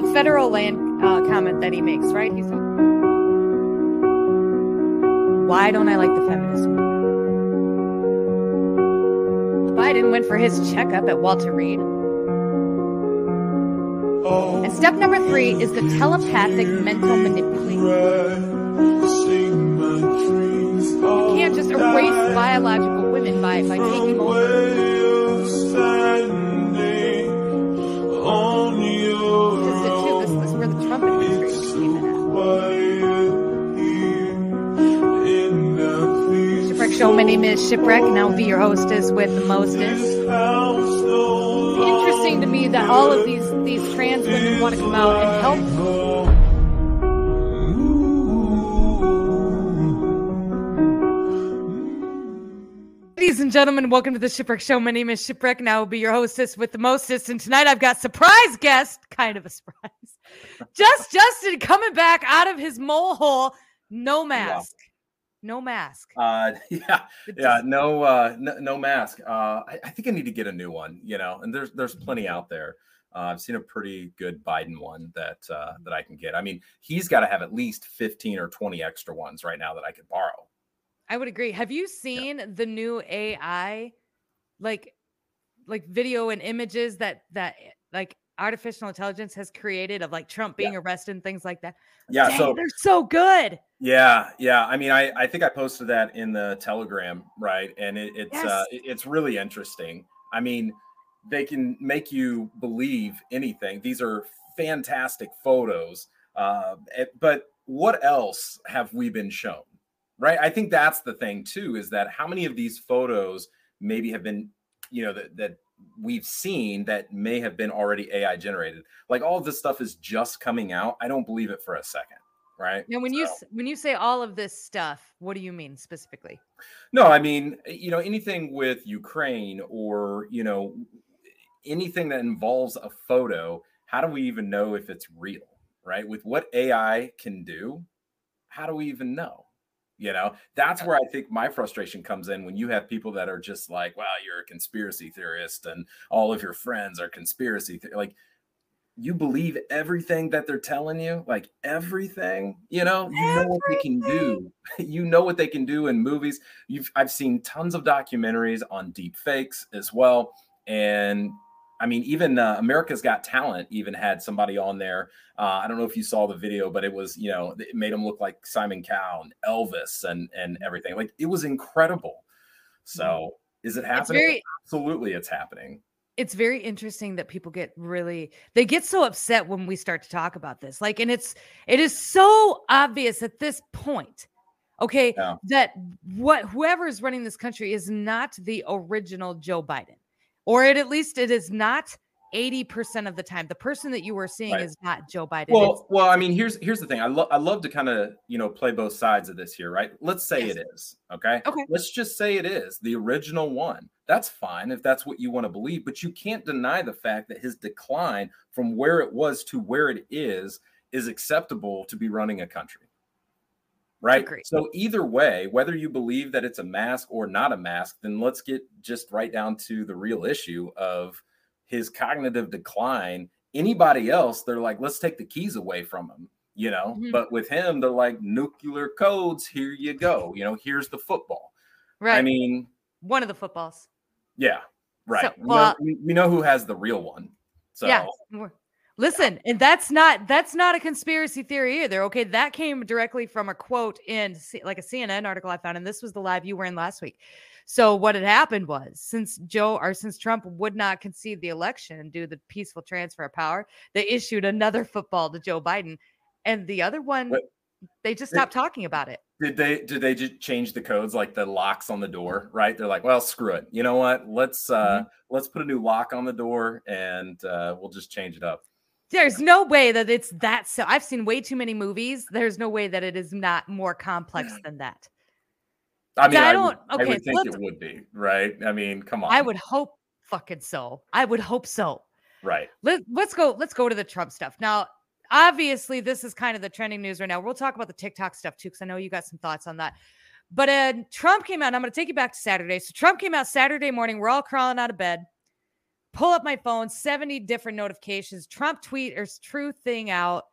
the federal land uh, comment that he makes, right? He's why don't I like the feminist movement? Biden went for his checkup at Walter Reed. And step number three is the telepathic mental manipulation. You can't just erase biological women by, by taking over. Show. My name is Shipwreck, and I'll be your hostess with the mostest. Interesting to me that all of these these trans women want to come out and help. Ladies and gentlemen, welcome to the Shipwreck Show. My name is Shipwreck, and I will be your hostess with the mostest. And tonight I've got surprise guest, kind of a surprise. Just Justin coming back out of his mole hole, no mask. No mask. Uh, yeah, yeah, no, uh, no, no mask. Uh, I, I, think I need to get a new one. You know, and there's there's plenty out there. Uh, I've seen a pretty good Biden one that uh, that I can get. I mean, he's got to have at least fifteen or twenty extra ones right now that I could borrow. I would agree. Have you seen yeah. the new AI, like, like video and images that that like artificial intelligence has created of like Trump being yeah. arrested and things like that? Yeah, Dang, so they're so good. Yeah, yeah. I mean, I I think I posted that in the Telegram, right? And it, it's yes. uh, it's really interesting. I mean, they can make you believe anything. These are fantastic photos. Uh, eh, but what else have we been shown? Right. I think that's the thing too, is that how many of these photos maybe have been, you know, that, that we've seen that may have been already AI generated. Like all of this stuff is just coming out. I don't believe it for a second. Right. Now, when so. you when you say all of this stuff, what do you mean specifically? No, I mean, eh, you know, anything with Ukraine or, you know, anything that involves a photo, how do we even know if it's real? Right. With what AI can do, how do we even know? You know, that's where I think my frustration comes in when you have people that are just like, "Well, you're a conspiracy theorist and all of your friends are conspiracy the-. like you believe everything that they're telling you, like everything, you know, you know what they can do. you know what they can do in movies. You've I've seen tons of documentaries on deep fakes as well. And I mean, even uh, America's Got Talent even had somebody on there. Uh, I don't know if you saw the video, but it was you know it made him look like Simon Cowell and Elvis and and everything. Like it was incredible. So mm-hmm. is it happening? It's very, Absolutely, it's happening. It's very interesting that people get really they get so upset when we start to talk about this. Like, and it's it is so obvious at this point okay yeah. that what whoever is running this country is not the original joe biden or it, at least it is not 80% of the time. The person that you were seeing right. is not Joe Biden. Well, it's- well, I mean, here's here's the thing. I love I love to kind of, you know, play both sides of this here, right? Let's say yes. it is, okay? Okay. Let's just say it is the original one. That's fine if that's what you want to believe, but you can't deny the fact that his decline from where it was to where it is is acceptable to be running a country right? Agreed. So either way, whether you believe that it's a mask or not a mask, then let's get just right down to the real issue of his cognitive decline. Anybody else, they're like, let's take the keys away from him, you know. Mm-hmm. But with him, they're like nuclear codes. Here you go. You know, here's the football. Right. I mean, one of the footballs. Yeah. Right. So, well, we, know, we, know, who has the real one. So yeah, Listen, and that's not that's not a conspiracy theory either. Okay, that came directly from a quote in like a CNN article I found, and this was the live you were in last week. So what had happened was since Joe or since Trump would not concede the election and do the peaceful transfer of power, they issued another football to Joe Biden, and the other one what? they just stopped did, talking about it. Did they did they just change the codes like the locks on the door? Right? They're like, well, screw it. You know what? Let's uh mm-hmm. let's put a new lock on the door and uh, we'll just change it up. There's no way that it's that so I've seen way too many movies. There's no way that it is not more complex than that. I mean, I, don't I would, okay, I think it would be, right? I mean, come on. I would hope fucking so. I would hope so. Right. Let, let's go let's go to the Trump stuff. Now, obviously this is kind of the trending news right now. We'll talk about the TikTok stuff too cuz I know you got some thoughts on that. But uh, Trump came out. I'm going to take you back to Saturday. So Trump came out Saturday morning. We're all crawling out of bed pull up my phone, 70 different notifications. Trump tweet or true thing out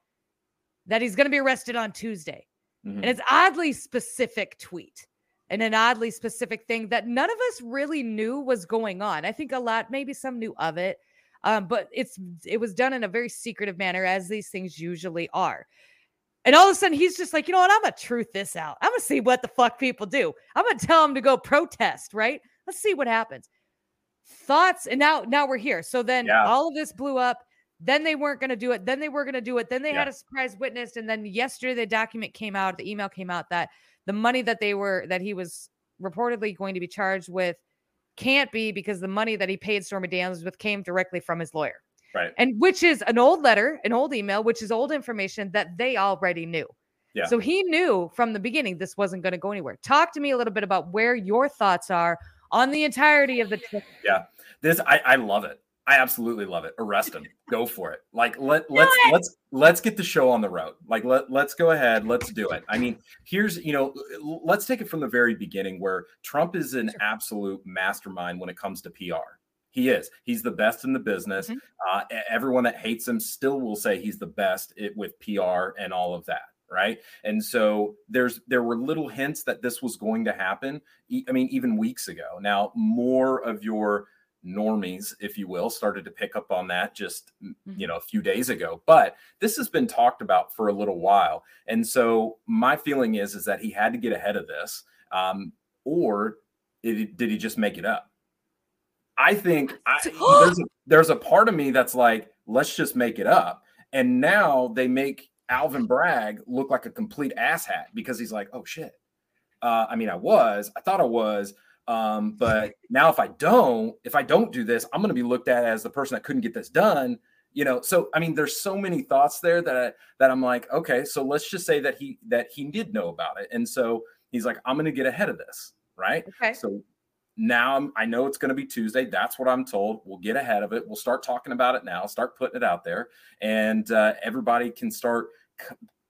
that he's going to be arrested on Tuesday. Mm-hmm. And it's oddly specific tweet and an oddly specific thing that none of us really knew was going on. I think a lot, maybe some knew of it, um, but it's it was done in a very secretive manner, as these things usually are. And all of a sudden, he's just like, you know what? I'm gonna truth this out. I'm gonna see what the fuck people do. I'm gonna tell them to go protest, right? Let's see what happens. Thoughts, and now now we're here. So then yeah. all of this blew up. Then they weren't going to do it. Then they were going to do it. Then they yeah. had a surprise witness. And then yesterday, the document came out, the email came out that the money that they were, that he was reportedly going to be charged with can't be because the money that he paid Stormy Daniels with came directly from his lawyer. Right. And which is an old letter, an old email, which is old information that they already knew. Yeah. So he knew from the beginning this wasn't going to go anywhere. Talk to me a little bit about where your thoughts are on the entirety of the trip. Yeah. This I, I love it. I absolutely love it. Arrest him. go for it. Like let let's let's let's get the show on the road. Like let let's go ahead. Let's do it. I mean, here's you know, let's take it from the very beginning where Trump is an absolute mastermind when it comes to PR. He is. He's the best in the business. Mm-hmm. Uh, everyone that hates him still will say he's the best it, with PR and all of that right and so there's there were little hints that this was going to happen i mean even weeks ago now more of your normies, if you will, started to pick up on that just mm-hmm. you know a few days ago. But this has been talked about for a little while, and so my feeling is is that he had to get ahead of this, um, or it, did he just make it up? I think I, there's, a, there's a part of me that's like, let's just make it up, and now they make Alvin Bragg look like a complete asshat because he's like, oh shit. Uh, I mean, I was, I thought I was, um, but now if I don't, if I don't do this, I'm going to be looked at as the person that couldn't get this done. You know, so I mean, there's so many thoughts there that I, that I'm like, okay, so let's just say that he that he did know about it, and so he's like, I'm going to get ahead of this, right? Okay. So now I'm, I know it's going to be Tuesday. That's what I'm told. We'll get ahead of it. We'll start talking about it now. Start putting it out there, and uh, everybody can start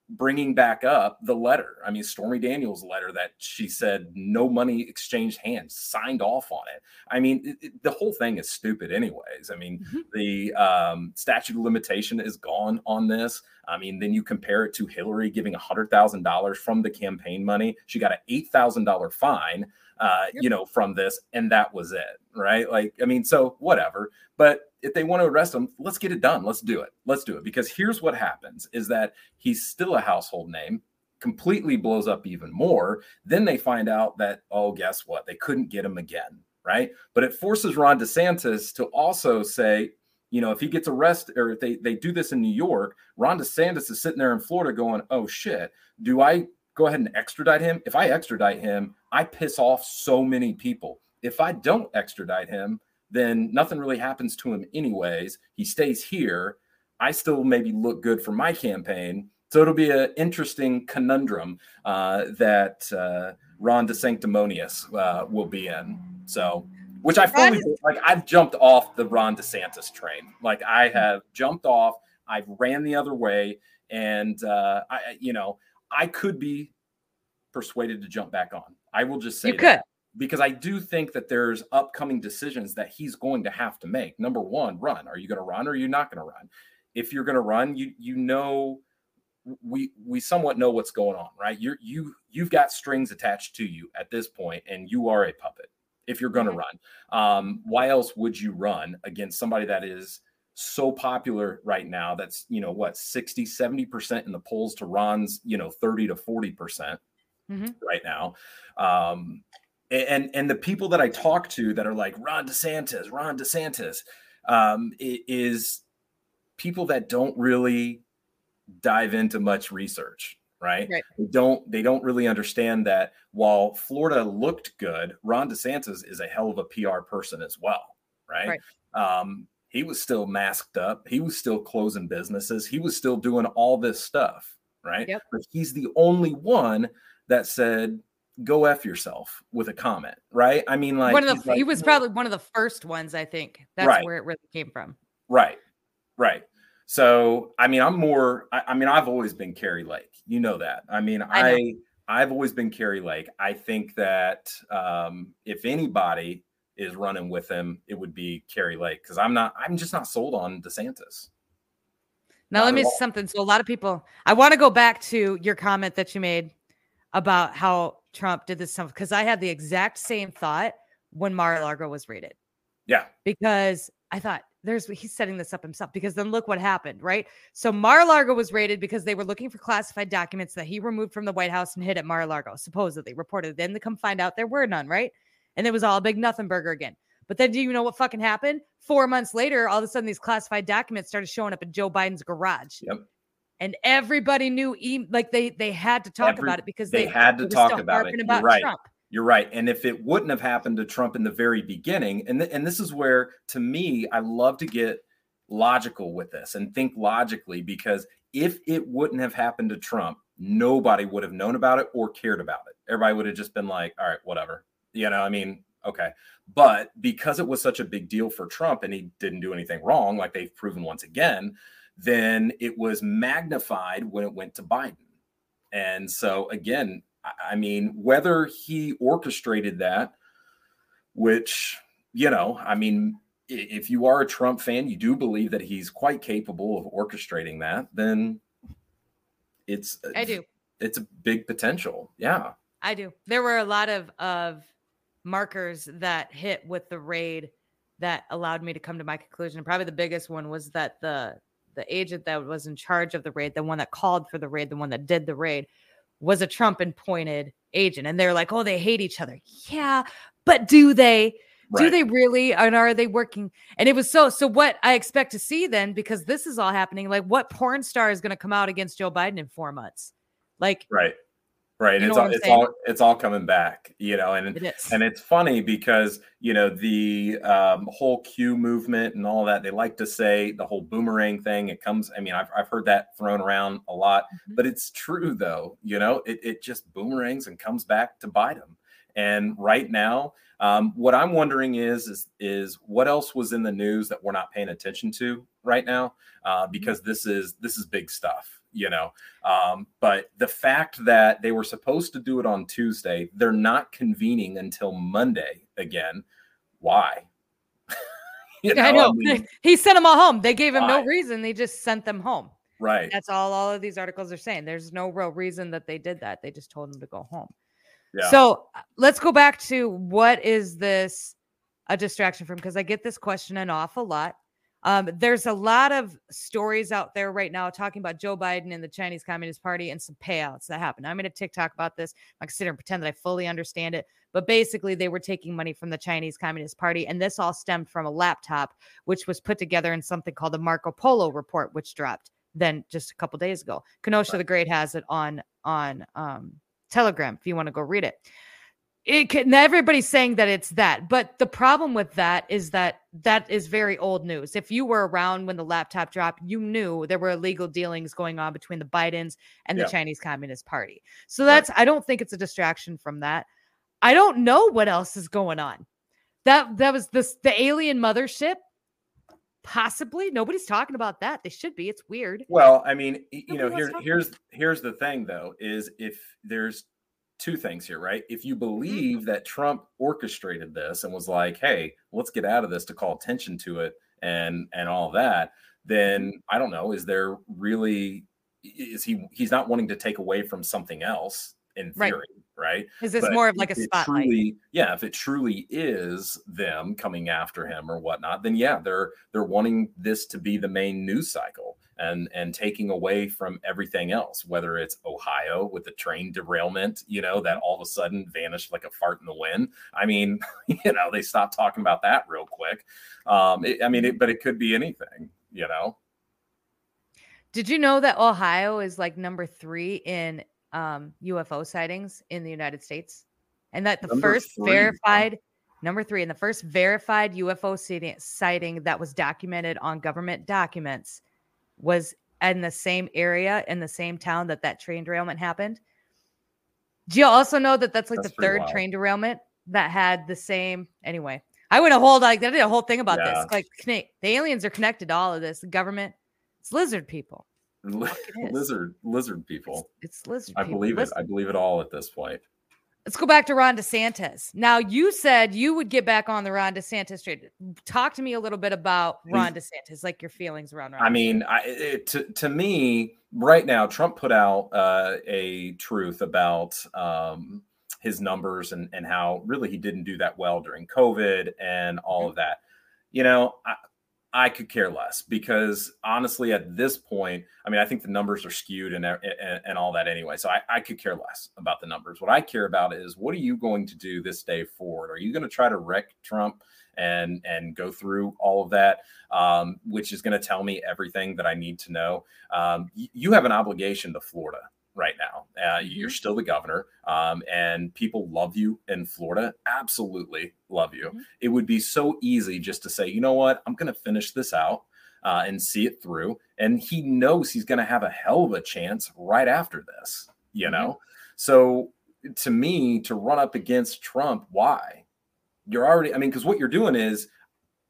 bringing back up the letter. I mean, Stormy Daniels' letter that she said no money exchanged hands, signed off on it. I mean, it, it, the whole thing is stupid, anyways. I mean, mm-hmm. the um, statute of limitation is gone on this. I mean, then you compare it to Hillary giving $100,000 from the campaign money. She got an $8,000 fine, uh, yep. you know, from this, and that was it, right? Like, I mean, so whatever. But if they want to arrest him, let's get it done. Let's do it. Let's do it. Because here's what happens is that he's still a household name, completely blows up even more. Then they find out that, oh, guess what? They couldn't get him again. Right. But it forces Ron DeSantis to also say, you know, if he gets arrested or if they, they do this in New York, Ron DeSantis is sitting there in Florida going, oh shit, do I go ahead and extradite him? If I extradite him, I piss off so many people. If I don't extradite him, then nothing really happens to him anyways. He stays here. I still maybe look good for my campaign. So it'll be an interesting conundrum uh, that uh, Ron DeSanctimonious uh, will be in. So, which I fully like. I've jumped off the Ron DeSantis train. Like I have jumped off. I've ran the other way, and uh, I, you know, I could be persuaded to jump back on. I will just say you could because I do think that there's upcoming decisions that he's going to have to make. Number one, run. Are you going to run or are you not going to run? If you're going to run, you you know we we somewhat know what's going on, right? You're you you've got strings attached to you at this point, and you are a puppet. If you're going to run, um, why else would you run against somebody that is so popular right now? That's you know what 60, 70 percent in the polls to Ron's you know 30 to 40 percent mm-hmm. right now. Um, and and the people that I talk to that are like Ron DeSantis, Ron DeSantis, um, is people that don't really dive into much research, right? right? They don't they don't really understand that while Florida looked good, Ron DeSantis is a hell of a PR person as well, right? right. Um, he was still masked up, he was still closing businesses, he was still doing all this stuff, right? Yep. But he's the only one that said go f yourself with a comment, right? I mean, like, one of the, like, he was probably one of the first ones. I think that's right. where it really came from. Right, right. So, I mean, I'm more. I, I, mean, I've always been Kari Lake. You know that. I mean, I, I I've always been Kari Lake. I think that um, if anybody is running with him, it would be Kari Lake because I'm not. I'm just not sold on DeSantis. Now not let me say something. So a lot of people. I want to go back to your comment that you made about how Trump did this stuff because I had the exact same thought when Mar-a-Lago was raided. Yeah. Because I thought there's he's setting this up himself because then look what happened, right? So Mar-a-Lago was raided because they were looking for classified documents that he removed from the White House and hid at Mar-a-Lago, supposedly reported. Then to come find out there were none, right? And it was all a big nothing burger again. But then do you know what fucking happened? Four months later, all of a sudden these classified documents started showing up in Joe Biden's garage. Yep. And everybody knew, like they they had to talk Every, about it because they, they had to talk about it. About right. Trump. You're right. And if it wouldn't have happened to Trump in the very beginning, and, th- and this is where, to me, I love to get logical with this and think logically because if it wouldn't have happened to Trump, nobody would have known about it or cared about it. Everybody would have just been like, all right, whatever. You know, I mean, okay. But because it was such a big deal for Trump and he didn't do anything wrong, like they've proven once again, then it was magnified when it went to Biden. And so, again, I mean, whether he orchestrated that, which, you know, I mean, if you are a Trump fan, you do believe that he's quite capable of orchestrating that, then it's I do. It's a big potential. Yeah. I do. There were a lot of of markers that hit with the raid that allowed me to come to my conclusion. Probably the biggest one was that the the agent that was in charge of the raid, the one that called for the raid, the one that did the raid, was a Trump appointed agent. And they're like, oh, they hate each other. Yeah, but do they? Right. Do they really? And are they working? And it was so. So what I expect to see then, because this is all happening, like what porn star is going to come out against Joe Biden in four months? Like, right. Right. You it's all, it's all it's all coming back, you know, and it and it's funny because you know the um, whole Q movement and all that. They like to say the whole boomerang thing. It comes. I mean, I've I've heard that thrown around a lot, mm-hmm. but it's true though. You know, it it just boomerangs and comes back to bite them. And right now, um, what I'm wondering is is is what else was in the news that we're not paying attention to right now? Uh, mm-hmm. because this is this is big stuff you know. Um, but the fact that they were supposed to do it on Tuesday, they're not convening until Monday again. Why? you know, I know. I mean, he sent them all home. They gave him why? no reason. They just sent them home. Right. That's all all of these articles are saying. There's no real reason that they did that. They just told them to go home. Yeah. So uh, let's go back to what is this a distraction from? Because I get this question an awful lot. Um, there's a lot of stories out there right now talking about Joe Biden and the Chinese Communist Party and some payouts that happened. I'm going to TikTok about this. I'm going to pretend that I fully understand it. But basically, they were taking money from the Chinese Communist Party. And this all stemmed from a laptop, which was put together in something called the Marco Polo report, which dropped then just a couple days ago. Kenosha the Great has it on on um, Telegram if you want to go read it it can everybody's saying that it's that but the problem with that is that that is very old news. If you were around when the laptop dropped you knew there were illegal dealings going on between the bidens and the chinese communist party. So that's right. i don't think it's a distraction from that. I don't know what else is going on. That that was this the alien mothership? Possibly. Nobody's talking about that. They should be. It's weird. Well i mean you Nobody know here, here's here's the thing though is if there's two things here, right? If you mm-hmm. believe that Trump orchestrated this and was like, "Hey, let's get out of this to call attention to it," and and all that, then mm-hmm. I don't know. Is there really? Is he? He's not wanting to take away from something else in theory, right? right? Is this but more of like a spotlight? Truly, yeah, if it truly is them coming after him or whatnot, then yeah, they're they're wanting this to be the main news cycle and and taking away from everything else whether it's ohio with the train derailment you know that all of a sudden vanished like a fart in the wind. I mean you know they stopped talking about that real quick. Um it, i mean it, but it could be anything you know? Did you know that ohio is like number three in um ufo sightings in the united states? And that the number first three. verified number three and the first verified ufo sighting that was documented on government documents was in the same area in the same town that that train derailment happened. Do you also know that that's like that's the third wild. train derailment that had the same? Anyway, I went a whole like I did a whole thing about yeah. this. Like the aliens are connected to all of this. The government, it's lizard people. lizard, lizard people. It's, it's lizard. I believe Listen. it. I believe it all at this point. Let's go back to Ron DeSantis. Now, you said you would get back on the Ron DeSantis trade. Talk to me a little bit about Ron DeSantis, like your feelings around. Ron I mean, I, it, to to me, right now, Trump put out uh, a truth about um, his numbers and and how really he didn't do that well during COVID and all mm-hmm. of that. You know, I, I could care less because honestly, at this point, I mean, I think the numbers are skewed and and, and all that anyway. So I, I, could care less about the numbers. What I care about is what are you going to do this day forward? Are you going to try to wreck Trump and and go through all of that, um, which is going to tell me everything that I need to know? Um, you have an obligation to Florida right now. Uh, you're mm-hmm. still the governor, um, and people love you in Florida. Absolutely love you. Mm-hmm. It would be so easy just to say, you know what, I'm going to finish this out uh, and see it through. And he knows he's going to have a hell of a chance right after this, you mm-hmm. know? So to me, to run up against Trump, why? You're already, I mean, because what you're doing is,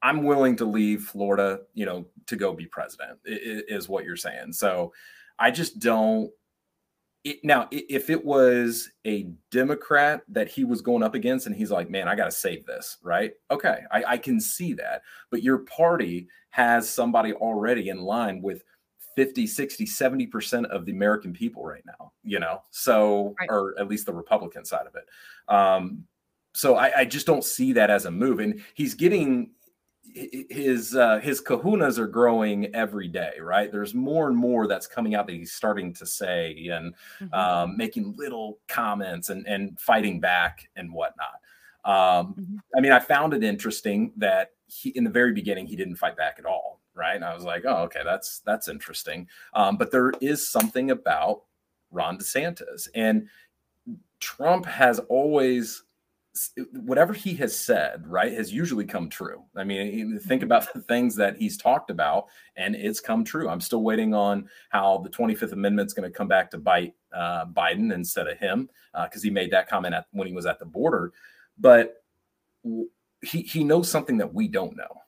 I'm willing to leave Florida, you know, to go be president, is what you're saying. So I just don't it, now, if it was a Democrat that he was going up against and he's like, man, I got to save this, right? Okay, I, I, can see that. But your party has somebody already in line with 50, 60, 70% of the American people right now, you know? So, right. or at least the Republican side of it. Um, so I, I just don't see that as a move. And he's getting his uh, his kahunas are growing every day, right? There's more and more that's coming out that he's starting to say and mm-hmm. um, making little comments and and fighting back and whatnot. Um, mm-hmm. I mean, I found it interesting that he in the very beginning he didn't fight back at all, right? And I was like, oh, okay, that's that's interesting. Um, but there is something about Ron DeSantis and Trump has always whatever he has said, right, has usually come true. I mean, think about the things that he's talked about, and it's come true. I'm still waiting on how the 25th Amendment is going to come back to bite uh, Biden instead of him, because uh, he made that comment at, when he was at the border. But he he knows something that we don't know.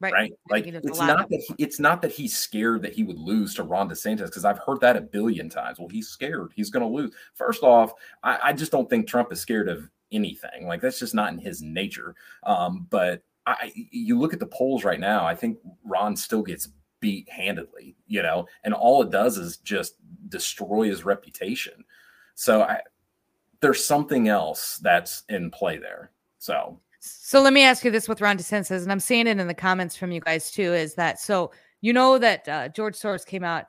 Right. right? Like it's not that he, it's not that he's scared that he would lose to Ron DeSantis because I've heard that a billion times. Well, he's scared. He's going to lose. First off, I, I, just don't think Trump is scared of anything. Like that's just not in his nature. Um, but I, you look at the polls right now. I think Ron still gets beat handedly, you know, and all it does is just destroy his reputation. So I, there's something else that's in play there. So, so let me ask you this with Ron DeSantis, and I'm seeing it in the comments from you guys too. Is that so? You know that uh, George Soros came out.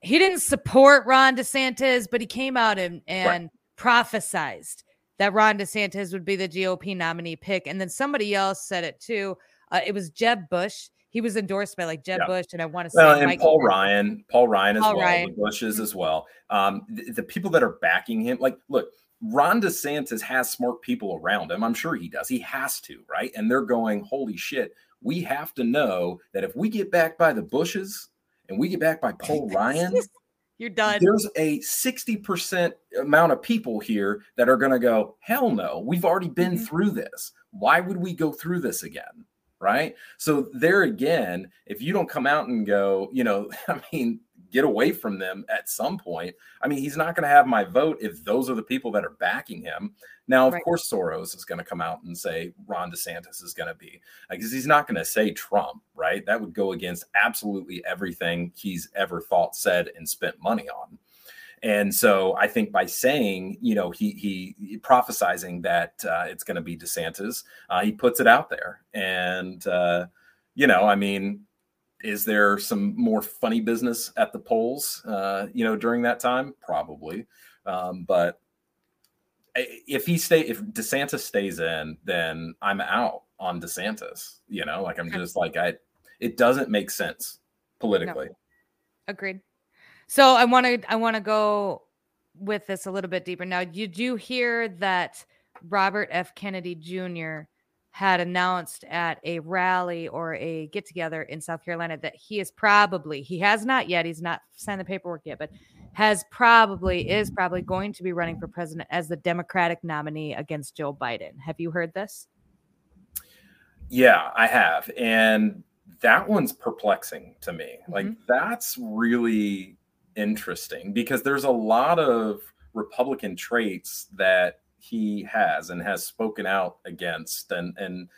He didn't support Ron DeSantis, but he came out and and right. prophesized that Ron DeSantis would be the GOP nominee pick. And then somebody else said it too. Uh, it was Jeb Bush. He was endorsed by like Jeb yeah. Bush, and I want to say well, and Mike Paul Ryan, Paul Ryan as Paul well, Ryan. the Bushes mm-hmm. as well. Um, the, the people that are backing him, like, look, Ron DeSantis has smart people around him. I'm sure he does. He has to, right? And they're going, holy shit, we have to know that if we get back by the Bushes and we get back by Paul Ryan, you're done. There's a 60% amount of people here that are going to go, hell no, we've already been mm-hmm. through this. Why would we go through this again? Right. So, there again, if you don't come out and go, you know, I mean, get away from them at some point. I mean, he's not going to have my vote if those are the people that are backing him. Now, of right. course, Soros is going to come out and say Ron DeSantis is going to be because he's not going to say Trump, right? That would go against absolutely everything he's ever thought, said, and spent money on. And so I think by saying, you know, he he, he prophesizing that uh, it's going to be DeSantis, uh, he puts it out there. And uh, you know, I mean, is there some more funny business at the polls, uh, you know, during that time? Probably. Um, but if he stay, if DeSantis stays in, then I'm out on DeSantis. You know, like I'm just like I. It doesn't make sense politically. No. Agreed. So I want to I want to go with this a little bit deeper. Now, did you hear that Robert F. Kennedy Jr had announced at a rally or a get together in South Carolina that he is probably, he has not yet, he's not signed the paperwork yet, but has probably, is probably going to be running for president as the Democratic nominee against Joe Biden. Have you heard this? Yeah, I have. And that one's perplexing to me. Mm-hmm. Like, that's really interesting because there's a lot of Republican traits that he has and has spoken out against and and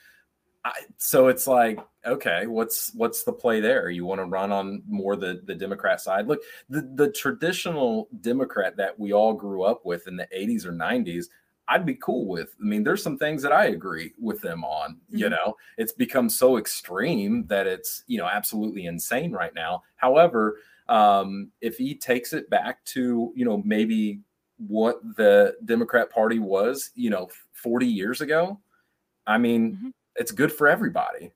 I, so it's like okay what's what's the play there you want to run on more the the democrat side look the the traditional democrat that we all grew up with in the 80s or 90s I'd be cool with. I mean, there's some things that I agree with them on. Mm-hmm. You know, it's become so extreme that it's, you know, absolutely insane right now. However, um, if he takes it back to, you know, maybe what the Democrat Party was, you know, 40 years ago, I mean, mm-hmm. it's good for everybody.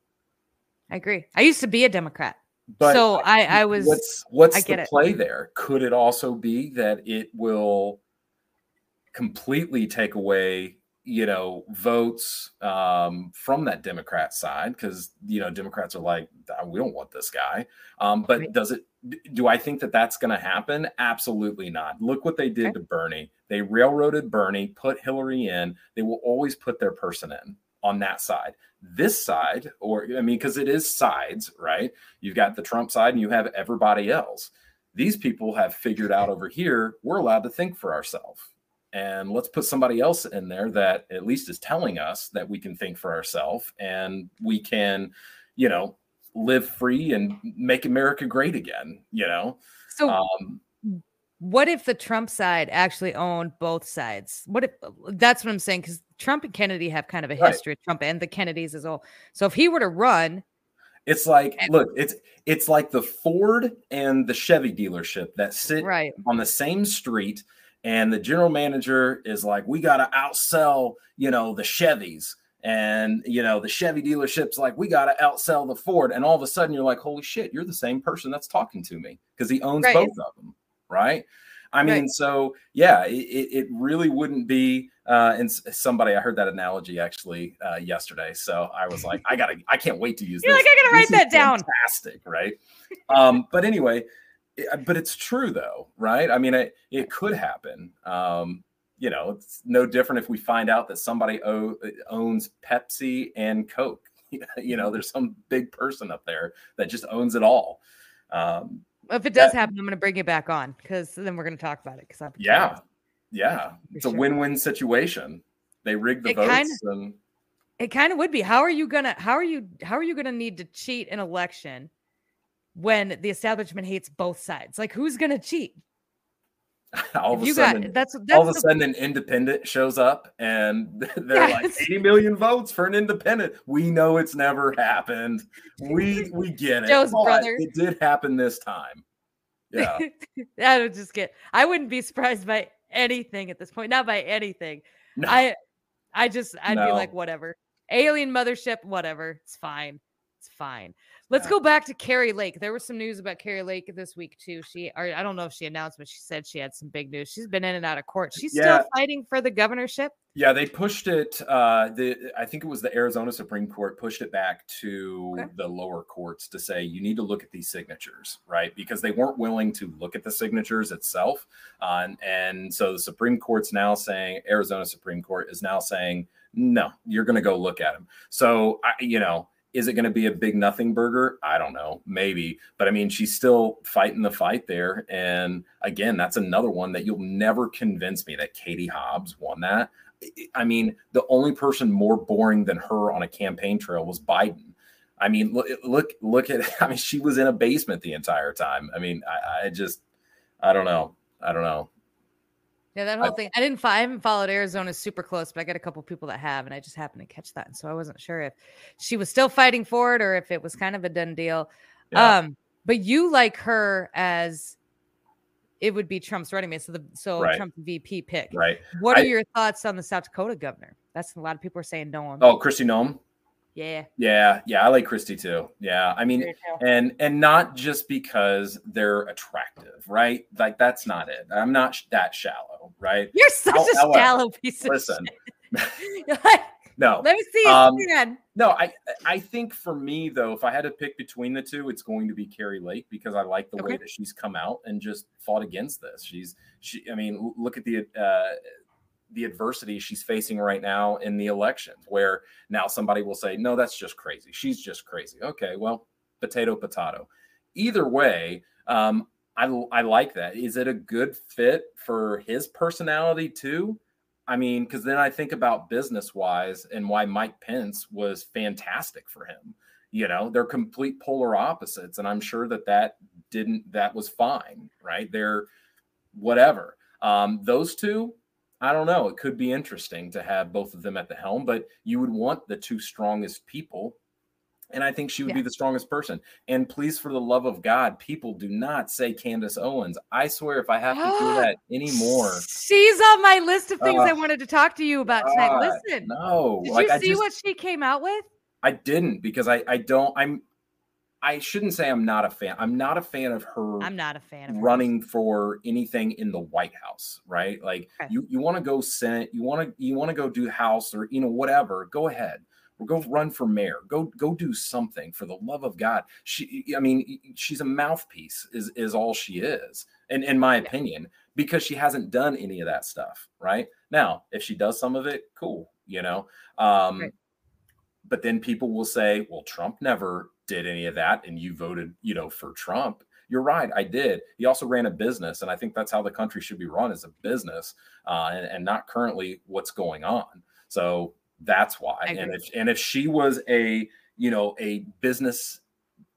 I agree. I used to be a Democrat. But so I, I was what's what's the it. play there? Could it also be that it will completely take away you know votes um, from that democrat side because you know democrats are like we don't want this guy. Um, but right. does it do i think that that's going to happen? Absolutely not. Look what they did okay. to bernie. They railroaded bernie put hillary in. They will always put their person in on that side. This side or i mean because it is sides right? You've got the trump side and you have everybody else. These people have figured out over here we're allowed to think for ourselves and let's put somebody else in there that at least is telling us that we can think for ourselves and we can you know live free and make america great again you know so um, what if the trump side actually owned both sides what if that's what i'm saying because trump and kennedy have kind of a history right. trump and the kennedys as well so if he were to run it's like look it's it's like the ford and the chevy dealership that sit right. on the same street and the general manager is like, we got to outsell, you know, the Chevys. And, you know, the Chevy dealership's like, we got to outsell the Ford. And all of a sudden you're like, holy shit, you're the same person that's talking to me because he owns right. both of them. Right. I mean, right. so yeah, it, it really wouldn't be. Uh, and somebody, I heard that analogy actually uh, yesterday. So I was like, I gotta, I can't wait to use. You're this. like, I gotta write that down. Fantastic, right? um, but anyway, but it's true though, right? I mean, it, it could happen. Um, you know, it's no different if we find out that somebody o- owns Pepsi and Coke. you know, there's some big person up there that just owns it all. Um, if it does that, happen, I'm going to bring it back on because then we're going to talk about it. Because I'm yeah, yeah, it's sure. a win-win situation. They rig the it votes kinda, and it kind of would be. How are you gonna? How are you? How are you gonna need to cheat an election? When the establishment hates both sides. Like, who's going to cheat? all of a sudden, got, that's, that's, all of a sudden, an independent shows up, and they're yes. like 80 million votes for an independent. We know it's never happened. We we get it. Joe's brother. It did happen this time. Yeah, I would just get. I wouldn't be surprised by anything at this point. Not by anything. No. I I just I'd no. be like, whatever. Alien mothership, whatever. It's fine. It's fine. Let's go back to Kari Lake. There was some news about Kari Lake this week too. She, or I don't know if she announced, but she said she had some big news. She's been in and out of court. She's yeah. still fighting for the governorship. Yeah, they pushed it. Uh, the I think it was the Arizona Supreme Court pushed it back to okay. the lower courts to say you need to look at these signatures, right? Because they weren't willing to look at the signatures itself, uh, and, and so the Supreme Court's now saying Arizona Supreme Court is now saying no, you're going to go look at them. So I, you know is it going to be a big nothing burger? I don't know, maybe. But I mean, she's still fighting the fight there. And again, that's another one that you'll never convince me that Katie Hobbs won that. I mean, the only person more boring than her on a campaign trail was Biden. I mean, look, look, look at. I mean, she was in a basement the entire time. I mean, I, I just, I don't know, I don't know. Yeah, that whole I, thing. I didn't. I haven't followed Arizona super close, but I got a couple people that have, and I just happened to catch that, and so I wasn't sure if she was still fighting for it or if it was kind of a done deal. Yeah. Um, but you like her as it would be Trump's running mate, so the so right. Trump VP pick. Right. What are I, your thoughts on the South Dakota governor? That's a lot of people are saying no. Oh, Kristi Noem. Yeah. Yeah. Yeah. I like Kristi too. Yeah. I mean, and and not just because they're attractive, right? Like that's not it. I'm not sh- that shallow, right? You're such How, a however, shallow piece of listen. no. Let me see um, No, I I think for me though, if I had to pick between the two, it's going to be Kari Lake because I like the okay. way that she's come out and just fought against this. She's she. I mean, look at the. uh the adversity she's facing right now in the elections, where now somebody will say, no, that's just crazy. She's just crazy. Okay, well, potato, potato. Either way, um, I, I like that. Is it a good fit for his personality too? I mean, because then I think about business wise and why Mike Pence was fantastic for him. You know, they're complete polar opposites, and I'm sure that that didn't that was fine, right? They're whatever. Um, those two, I don't know. It could be interesting to have both of them at the helm, but you would want the two strongest people and I think she would yeah. be the strongest person. And please, for the love of God, people do not say Candace Owens. I swear, if I have to do that anymore, she's on my list of things uh, I wanted to talk to you about tonight. Uh, Listen, no, did like, you see just, what she came out with? I didn't because I I don't I'm I shouldn't say I'm not a fan. I'm not a fan of her. I'm not a fan of running her. for anything in the White House, right? Like okay. you you want to go Senate, you want to you want to go do House or you know whatever. Go ahead or go run for mayor go go do something for the love of god she i mean she's a mouthpiece is is all she is and in my opinion because she hasn't done any of that stuff right now if she does some of it cool you know um right. But then people will say well trump never did any of that and you voted you know for trump you're right i did he also ran a business and i think that's how the country should be run as a business uh, and, and not currently what's going on so that's why. And if and if she was a you know a business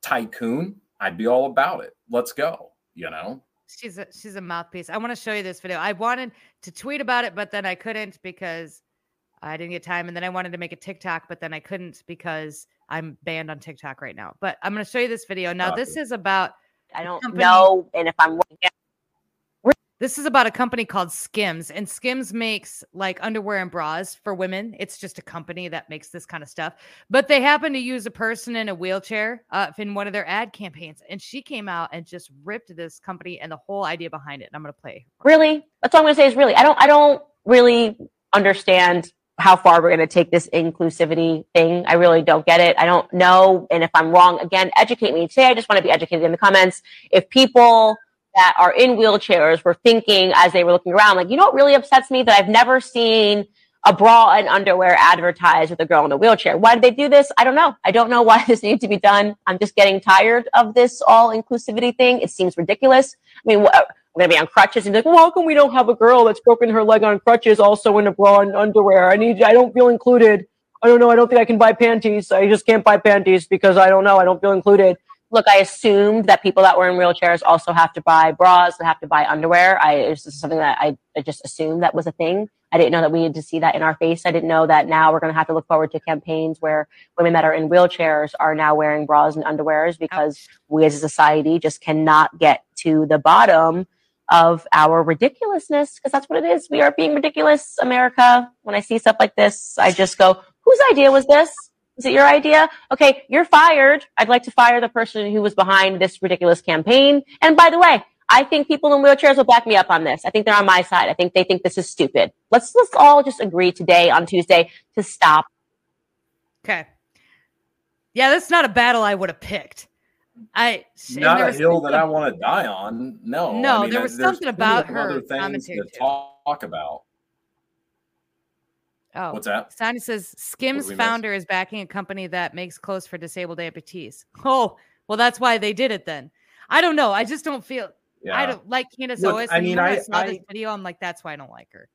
tycoon, I'd be all about it. Let's go. You know. She's a she's a mouthpiece. I want to show you this video. I wanted to tweet about it, but then I couldn't because I didn't get time. And then I wanted to make a TikTok, but then I couldn't because I'm banned on TikTok right now. But I'm going to show you this video. Now, this is about. I don't know. And if I'm this is about a company called Skims, and Skims makes like underwear and bras for women. It's just a company that makes this kind of stuff. But they happen to use a person in a wheelchair uh, in one of their ad campaigns, and she came out and just ripped this company and the whole idea behind it. And I'm going to play. Really, that's all I'm going to say is really. I don't. I don't really understand how far we're going to take this inclusivity thing. I really don't get it. I don't know. And if I'm wrong, again, educate me. Today, I just want to be educated in the comments. If people that are in wheelchairs were thinking as they were looking around, like, you know what really upsets me? That I've never seen a bra and underwear advertised with a girl in a wheelchair. Why did they do this? I don't know. I don't know why this needs to be done. I'm just getting tired of this all inclusivity thing. It seems ridiculous. I mean, we're going to be on crutches and like, well, how come we don't have a girl that's broken her leg on crutches also in a bra and underwear? I need, I don't feel included. I don't know. I don't think I can buy panties. I just can't buy panties because I don't know. I don't feel included look, I assumed that people that were in wheelchairs also have to buy bras and have to buy underwear. I it's just something that I, I just assumed that was a thing. I didn't know that we needed to see that in our face. I didn't know that now we're going to have to look forward to campaigns where women that are in wheelchairs are now wearing bras and underwears because we as a society just cannot get to the bottom of our ridiculousness because that's what it is. We are being ridiculous, America. When I see stuff like this, I just go, whose idea was this? Is it your idea? Okay, you're fired. I'd like to fire the person who was behind this ridiculous campaign. And by the way, I think people in wheelchairs will back me up on this. I think they're on my side. I think they think this is stupid. Let's let's all just agree today on Tuesday to stop. Okay. Yeah, that's not a battle I would have picked. I not a hill that I want to die on. No, no, I mean, there was something about her other things to talk about. Oh, what's that? Sonny says Skims founder miss? is backing a company that makes clothes for disabled amputees. Oh, well, that's why they did it then. I don't know. I just don't feel. Yeah. I don't like Candace Look, Owens. I mean, I, I saw I, this video. I'm like, that's why I don't like her.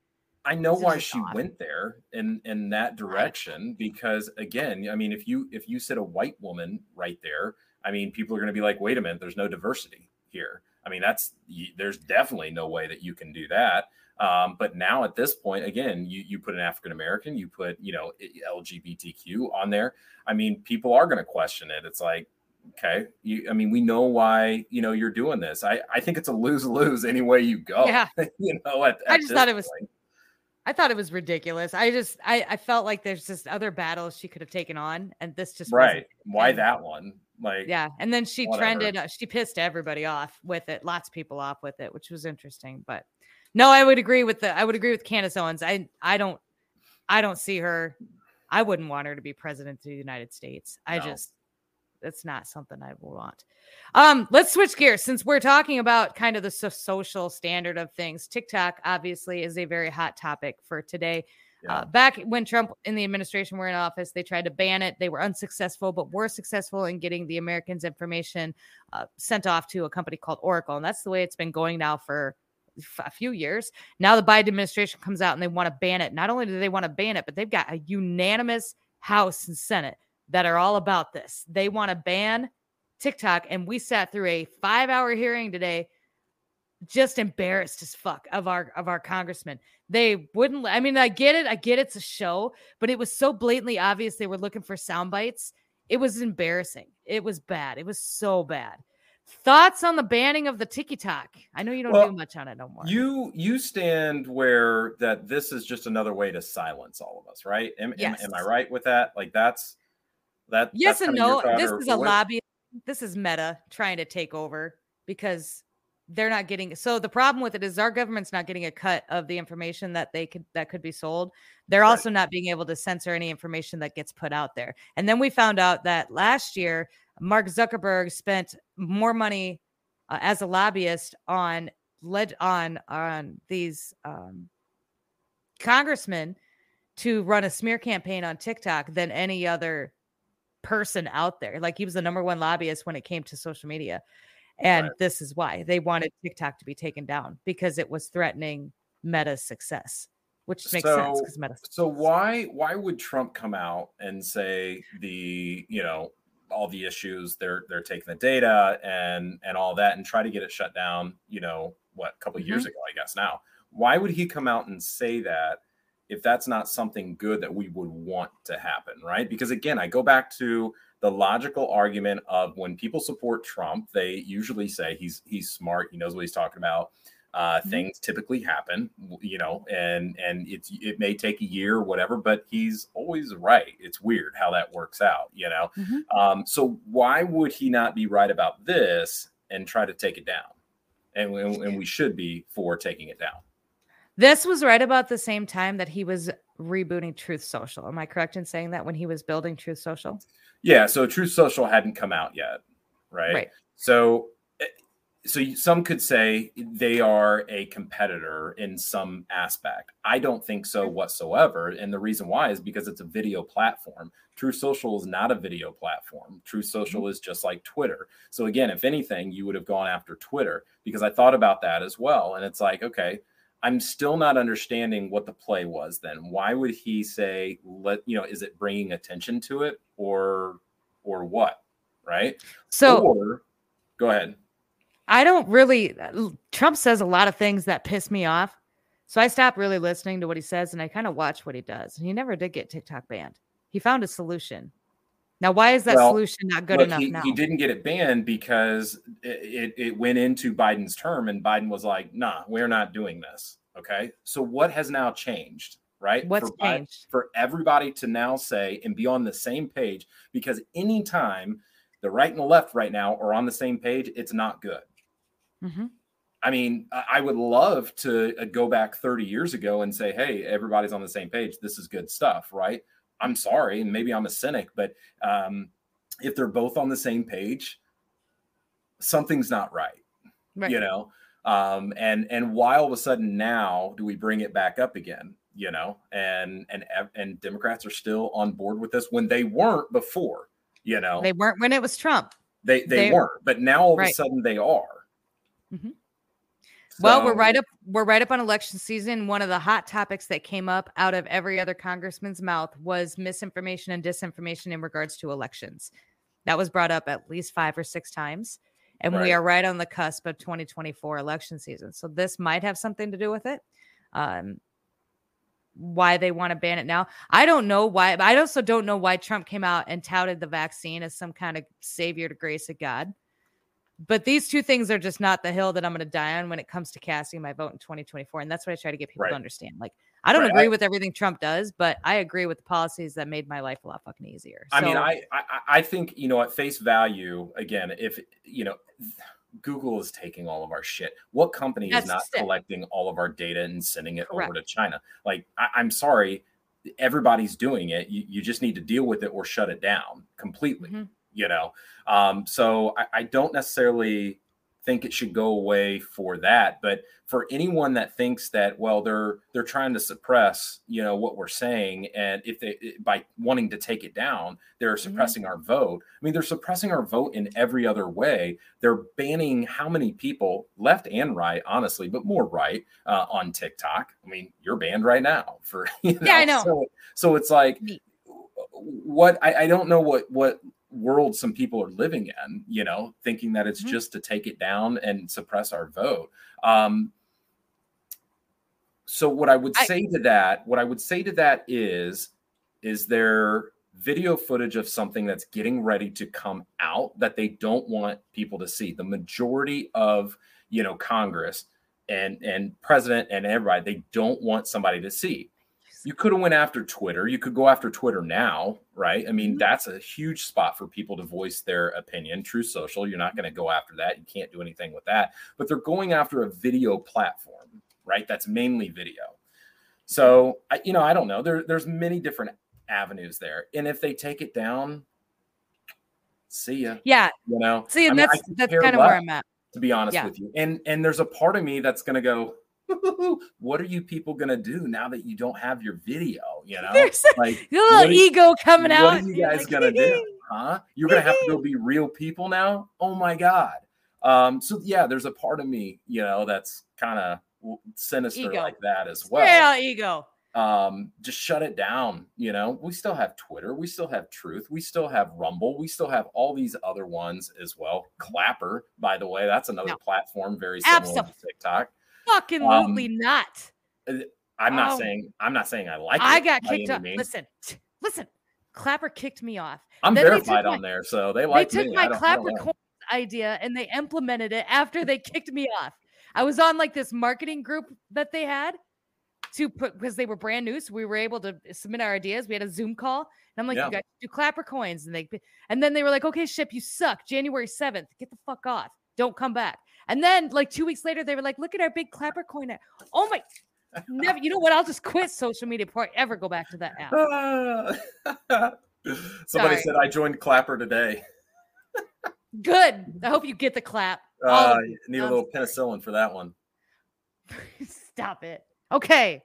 I know why she odd. went there in in that direction because again, I mean, if you if you said a white woman right there, I mean, people are going to be like, wait a minute, there's no diversity here. I mean, that's there's definitely no way that you can do that. Um, but now at this point, again, you you put an African American, you put you know LGBTQ on there. I mean, people are going to question it. It's like, okay, you, I mean, we know why you know you're doing this. I I think it's a lose lose any way you go. Yeah, you know. At, at I just thought it was. Point. I thought it was ridiculous. I just I, I felt like there's just other battles she could have taken on, and this just right. Why that one? Like yeah, and then she whatever. trended. Uh, she pissed everybody off with it. Lots of people off with it, which was interesting. But no, I would agree with the I would agree with Candace Owens. I I don't I don't see her. I wouldn't want her to be president of the United States. I no. just that's not something I would want. Um, let's switch gears since we're talking about kind of the so- social standard of things. TikTok obviously is a very hot topic for today. Yeah. Uh, back when Trump and the administration were in office, they tried to ban it. They were unsuccessful, but were successful in getting the Americans' information uh, sent off to a company called Oracle, and that's the way it's been going now for a few years. Now the Biden administration comes out and they want to ban it. Not only do they want to ban it, but they've got a unanimous House and Senate that are all about this. They want to ban TikTok. And we sat through a five hour hearing today, just embarrassed as fuck of our of our congressman. They wouldn't I mean, I get it, I get it's a show, but it was so blatantly obvious they were looking for sound bites. It was embarrassing. It was bad. It was so bad. Thoughts on the banning of the TikTok? I know you don't well, do much on it no more. You you stand where that this is just another way to silence all of us, right? Am, yes. am, am I right with that? Like that's that. Yes and no. This is a lobby. This is Meta trying to take over because they're not getting. So the problem with it is our government's not getting a cut of the information that they could that could be sold. They're right. also not being able to censor any information that gets put out there. And then we found out that last year Mark Zuckerberg spent more money uh, as a lobbyist on led on on these um, congressmen to run a smear campaign on TikTok than any other person out there. Like he was the number one lobbyist when it came to social media. And right. this is why they wanted TikTok to be taken down because it was threatening Meta's success, which makes so, sense because Meta. So why why would Trump come out and say the you know all the issues they're they're taking the data and and all that and try to get it shut down you know what a couple mm-hmm. years ago i guess now why would he come out and say that if that's not something good that we would want to happen right because again i go back to the logical argument of when people support trump they usually say he's he's smart he knows what he's talking about uh, mm-hmm. Things typically happen, you know, and and it's it may take a year or whatever, but he's always right. It's weird how that works out, you know. Mm-hmm. Um, so why would he not be right about this and try to take it down? And, and we should be for taking it down. This was right about the same time that he was rebooting Truth Social. Am I correct in saying that when he was building Truth Social? Yeah. So Truth Social hadn't come out yet, right? Right. So so some could say they are a competitor in some aspect. I don't think so whatsoever. And the reason why is because it's a video platform. Truth Social is not a video platform. Truth Social mm-hmm. is just like Twitter. So again, if anything, you would have gone after Twitter because I thought about that as well. And it's like, okay, I'm still not understanding what the play was then. Why would he say, let, you know, is it bringing attention to it or, or what? Right. So, or, go ahead. I don't really, Trump says a lot of things that piss me off. So I stopped really listening to what he says and I kind of watch what he does. And he never did get TikTok banned. He found a solution. Now, why is that well, solution not good look, enough he, now? He didn't get it banned because it, it, it went into Biden's term and Biden was like, nah, we're not doing this. Okay. So what has now changed? Right. What's for changed? Biden, for everybody to now say and be on the same page because anytime the right and the left right now are on the same page, it's not good. Mm-hmm. I mean, I would love to uh, go back 30 years ago and say, hey, everybody's on the same page. This is good stuff, right? I'm sorry, and maybe I'm a cynic, but um, if they're both on the same page, something's not right, right. you know. Um, and and why all of a sudden now do we bring it back up again? You know, and and and Democrats are still on board with this when they weren't before. You know, they weren't when it was Trump. They they, they weren't, but now all right. of a sudden they are. Mm-hmm. So, well, we're right up we're right up on election season. One of the hot topics that came up out of every other congressman's mouth was misinformation and disinformation in regards to elections. That was brought up at least 5 or 6 times. And right. we are right on the cusp of 2024 election season. So this might have something to do with it. Um, why they want to ban it now. I don't know why. I also don't know why Trump came out and touted the vaccine as some kind of savior to grace of God. But these two things are just not the hill that I'm going to die on when it comes to casting my vote in 2024. And that's what I try to get people right. to understand. Like, I don't right. agree with everything Trump does, but I agree with the policies that made my life a lot fucking easier. I mean, I, I I think you know at face value, again, if you know. Google is taking all of our shit. What company is not sick. collecting all of our data and sending it Correct. over to China? Like, I, am sorry, everybody's doing it. You, you, just need to deal with it or shut it down completely. Mm-hmm you know um, so I, I, don't necessarily think it should go away for that. But for anyone that thinks that, well, they're they're trying to suppress, you know, what we're saying, and if they by wanting to take it down, they're Mm-hmm. suppressing our vote. I mean, they're suppressing our vote in every other way. They're banning how many people, left and right, honestly, but more right, uh, on TikTok. I mean, you're banned right now for you Yeah, I know. So, so it's like what I, I don't know what what world some people are living in, you know, thinking that it's Mhm. just to take it down and suppress our vote. Um, so what I would I- say to that, what I would say to that is, is there video footage of something that's getting ready to come out that they don't want people to see? The majority of you know Congress and and president and everybody, they don't want somebody to see you could have went after twitter. You could go after twitter now right? I mean Mhm. that's a huge spot for people to voice their opinion. True social you're not going to go after that. You can't do anything with that. But they're going after a video platform right? That's mainly video. So I, you know i don't know. There, there's many different avenues there. And if they take it down see ya. Yeah. you know? See, I and mean, that's that's kind of where I'm at. to be honest Yeah. with you. And and there's a part of me that's gonna go, what are you people gonna do now that you don't have your video? You know, There's like your little you- ego coming what out. What are you guys like, gonna do? Huh? You're gonna have to go be real people now? Oh my god. Um, so yeah, there's a part of me, you know, that's kind of sinister Ego. like that as well Yeah, ego. um just shut it down you know we still have twitter we still have truth we still have rumble we still have all these other ones as well clapper by the way that's another No. platform very similar to tiktok Fucking Um, not. i'm not Oh. saying i'm not saying i like it. I got kicked off. Listen, listen. Clapper kicked me off. i'm then they took my- on there so they like they took me. my I don't- I don't Clapper coins idea and they implemented it after they kicked me off. I was on like this marketing group that they had to put because they were brand new, so we were able to submit our ideas. We had a Zoom call, and I'm like, Yeah. "You guys do Clapper coins," and they and then they were like, "Okay, ship, you suck." January seventh, get the fuck off. Don't come back. And then like two weeks later, they were like, "Look at our big Clapper coin." app." Oh my. Never, you know what? I'll just quit social media before I ever go back to that app. Somebody Sorry. said i joined clapper today Good. I hope you get the clap. Uh, need a little penicillin for that one Stop it. Okay.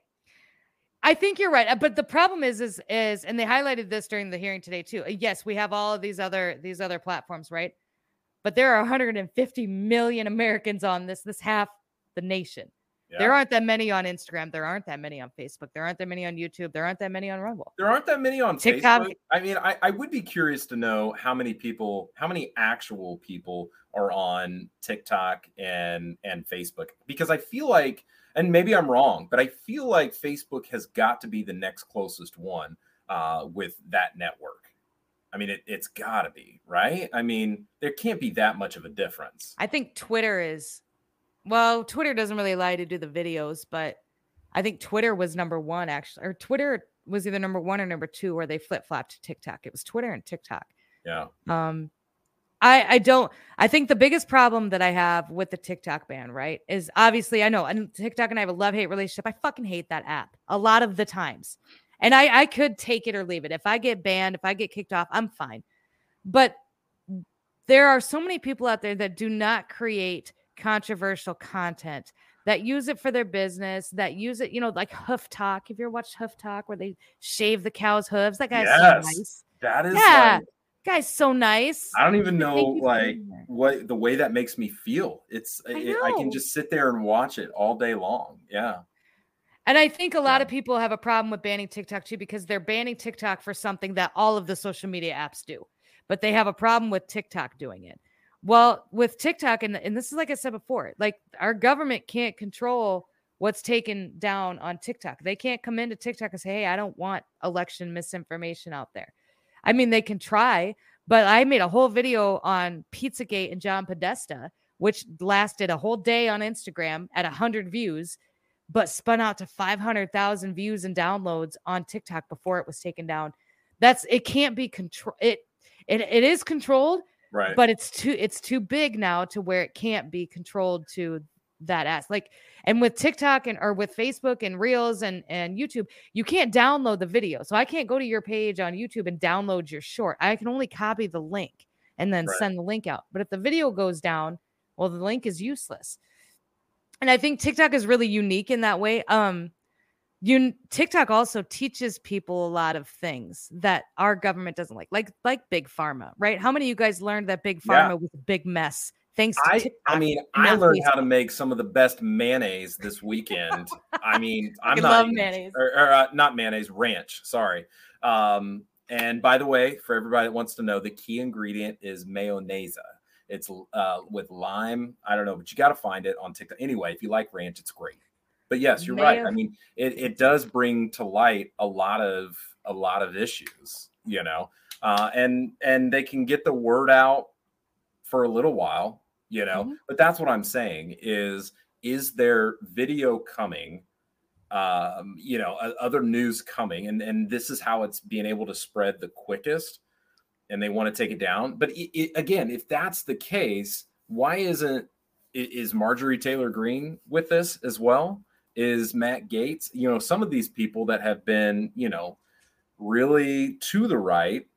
I think you're right. uh, But the problem is, is, is, and they highlighted this during the hearing today too. uh, Yes, we have all of these other, these other platforms, right? But there are 150 million Americans on this, this half the nation. There aren't that many on Instagram. There aren't that many on Facebook. There aren't that many on YouTube. There aren't that many on Rumble. There aren't that many on TikTok- Facebook. I mean, I, I would be curious to know how many people, how many actual people are on TikTok and and Facebook because I feel like, and maybe I'm wrong, but I feel like Facebook has got to be the next closest one uh, with that network. I mean, it, it's got to be right. I mean, there can't be that much of a difference. I think Twitter is, well, Twitter doesn't really allow you to do the videos, but I think Twitter was number one actually, or Twitter was either number one or number two, where they flip flopped to TikTok. It was Twitter and TikTok. Yeah, Um, I I don't. I think the biggest problem that I have with the TikTok ban, right, is obviously I know and TikTok and I have a love hate relationship. I fucking hate that app a lot of the times, and I I could take it or leave it. If I get banned, if I get kicked off, I'm fine. But there are so many people out there that do not create controversial content that use it for their business that use it you know like hoof talk If you ever watched hoof talk where they shave the cow's hooves that guy's Yes. so nice that is. Yeah. like- guy's so nice I don't even know like what the way that makes me feel. It's I it, I can just sit there and watch it all day long. Yeah. And I think a lot of people have a problem with banning TikTok too because they're banning TikTok for something that all of the social media apps do, but they have a problem with TikTok doing it. Well, with TikTok, and, and this is like I said before, like our government can't control what's taken down on TikTok. They can't come into TikTok and say, hey, I don't want election misinformation out there. I mean, they can try, but I made a whole video on Pizzagate and John Podesta, which lasted a whole day on Instagram at 100 views but spun out to 500,000 views and downloads on TikTok before it was taken down. That's it can't be control it, it it is controlled, Right. but it's too it's too big now to where it can't be controlled to that ass. Like and with TikTok and or with Facebook and Reels and and YouTube, you can't download the video. So I can't go to your page on YouTube and download your short. I can only copy the link and then Right. send the link out. But if the video goes down well, the link is useless. And I think TikTok is really unique in that way. Um, you TikTok also teaches people a lot of things that our government doesn't like, like like big pharma, right? How many of you guys learned that big pharma Yeah. was a big mess? Thanks to I, TikTok. I mean, I learned how to make some of the best mayonnaise this weekend. I mean, I'm I not love mayonnaise. or, or, uh, not mayonnaise, ranch. Sorry. Um, and by the way, for everybody that wants to know, the key ingredient is mayonnaise. It's uh, with lime. I don't know, but you got to find it on TikTok. Anyway, if you like ranch, it's great. But yes, you're right. I mean, it, it does bring to light a lot of a lot of issues, you know, uh, and and they can get the word out for a little while, you know. Mhm. But that's what I'm saying is is there video coming um, you know, other news coming, and and this is how it's being able to spread the quickest, and they want to take it down. But i i again, if that's the case, why isn't is Marjorie Taylor Greene with this as well? Is Matt Gaetz? You know, some of these people that have been, you know, really to the right.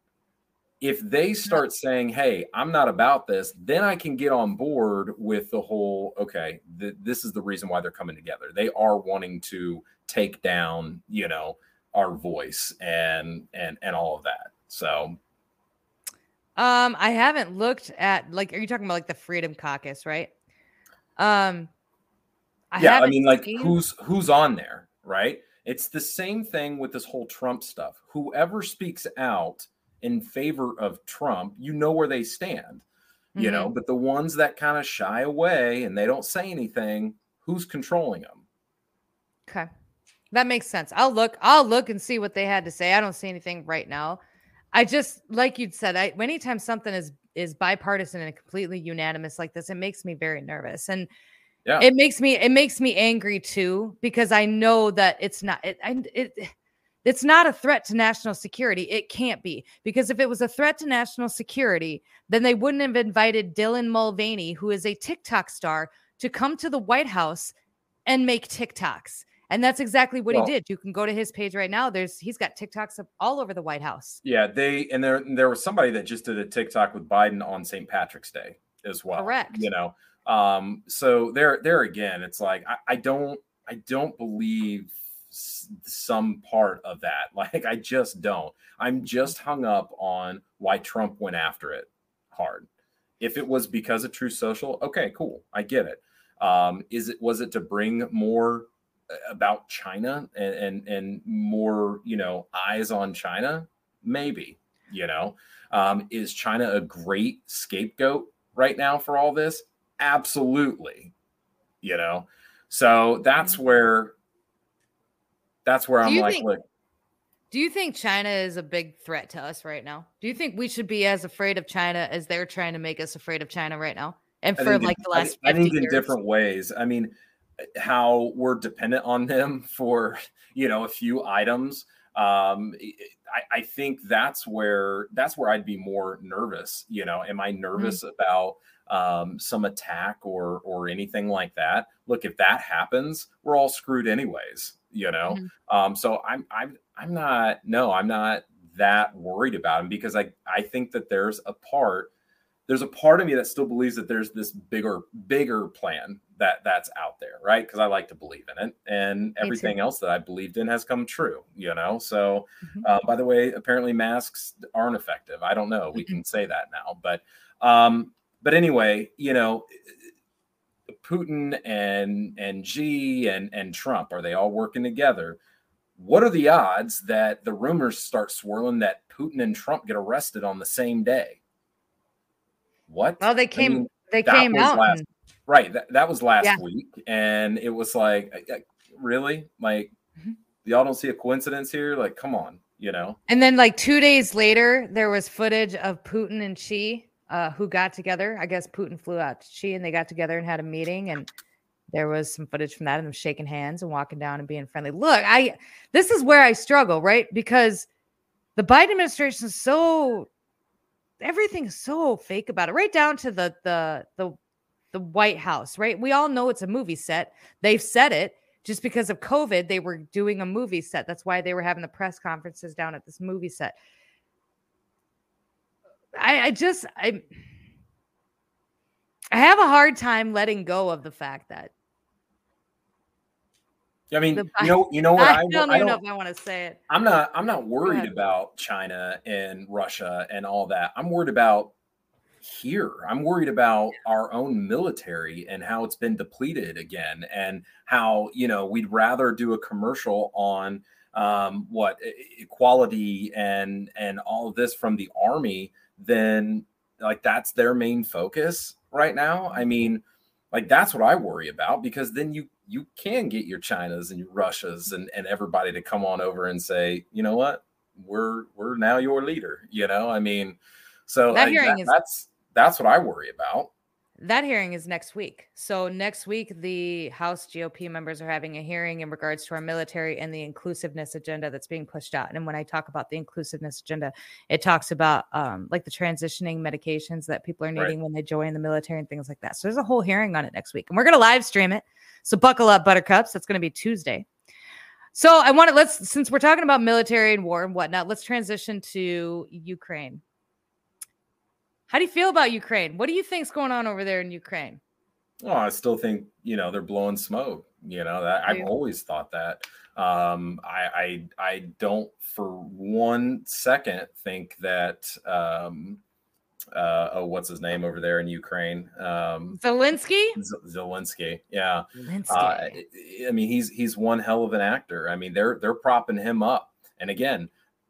If they mm-hmm. start saying, "Hey, I'm not about this," then I can get on board with the whole. Okay, th- this is the reason why they're coming together. They are wanting to take down, you know, our voice and and and all of that. So Um, I haven't looked at like, are you talking about like the Freedom Caucus, right? Um, I yeah, I mean, like seen- who's who's on there, right? It's the same thing with this whole Trump stuff. Whoever speaks out in favor of Trump, you know where they stand, you know. Mm-hmm. But the ones that kind of shy away and they don't say anything, who's controlling them? Okay. That makes sense. I'll look, I'll look and see what they had to say. I don't see anything right now. I just like you'd said, I anytime something is is bipartisan and completely unanimous like this, it makes me very nervous. And Yeah. it makes me it makes me angry too, because I know that it's not it I, it it's not a threat to national security. It can't be because if it was a threat to national security, then they wouldn't have invited Dylan Mulvaney, who is a TikTok star, to come to the White House and make TikToks. And that's exactly what Well- he did. You can go to his page right now. There's he's got TikToks up all over the White House. Yeah, they and there there was somebody that just did a TikTok with Biden on St. Patrick's Day as well. Correct. You know, um, so there there again, it's like I, I don't I don't believe some part of that. Like I just don't. I'm just hung up on why Trump went after it hard. If it was because of True Social, okay, cool, I get it. Um, is it was it to bring more about China and, and and more you know eyes on China? Maybe you know um, is China a great scapegoat right now for all this? Absolutely, you know. So that's where that's where Do I'm like, think- look, Do you think China is a big threat to us right now? Do you think we should be as afraid of China as they're trying to make us afraid of China right now? And I for in- like the I last I 50 think in years? different ways. I mean, how we're dependent on them for you know a few items. Um, I, I think that's where that's where I'd be more nervous. You know, am I Mm-hmm. nervous about um, some attack or or anything like that? Look, if that happens, we're all screwed anyways. You know, Mhm. um, so I'm I'm I'm not no, I'm not that worried about him because I I think that there's a part there's a part of me that still believes that there's this bigger bigger plan that that's out there right? Because i like to believe in it and everything else that i believed in has come true you know? So Mhm. uh, by the way apparently masks aren't effective. I don't know. We can say that now but um but anyway you know putin and and g and and trump are they all working together? What are the odds that the rumors start swirling that putin and trump get arrested on the same day what Well, they I came mean, they came out last- and- right that, that was last Yeah. week and it was like I- I- really like Mhm. y'all don't see a coincidence here like come on you know And then, like two days later, there was footage of Putin and Xi, uh, who got together. I guess Putin flew out to Xi, and they got together and had a meeting. And there was some footage from that, of them shaking hands and walking down and being friendly. Look, I this is where I struggle, right? Because the Biden administration is so everything is so fake about it, right down to the the the the White House, right? We all know it's a movie set. They've said it just because of COVID, they were doing a movie set. That's why they were having the press conferences down at this movie set. I, I just I I have a hard time letting go of the fact that I mean, The- you know, you know what I, I, don't I even know don't, if I want to say it. I'm not I'm not worried about China and Russia and all that. I'm worried about here. I'm worried about our own military and how it's been depleted again and how, you know, we'd rather do a commercial on um what equality and and all of this from the army than like that's their main focus right now. I mean, like that's what I worry about because then you you can get your Chinas and your Russias and, and everybody to come on over and say, you know what, we're we're now your leader. You know, I mean, so That hearing is- that's that's what I worry about. That hearing is next week. So next week, the House GOP members are having a hearing in regards to our military and the inclusiveness agenda that's being pushed out. And when I talk about the inclusiveness agenda, it talks about um, like the transitioning medications that people are Right. needing when they join the military and things like that. So there's a whole hearing on it next week, and we're going to live stream it. So buckle up, Buttercups. That's going to be Tuesday. So I want to let's since we're talking about military and war and whatnot, let's transition to Ukraine. How do you feel about Ukraine? What do you think's going on over there in Ukraine? Well, I still think you know they're blowing smoke. You know that I've always thought that. Um, I, I I don't for one second think that um, uh, oh what's his name over there in Ukraine um, Zelensky? Z- Zelensky. Yeah, Zelensky. uh, I mean he's he's one hell of an actor. I mean they're they're propping him up. And again,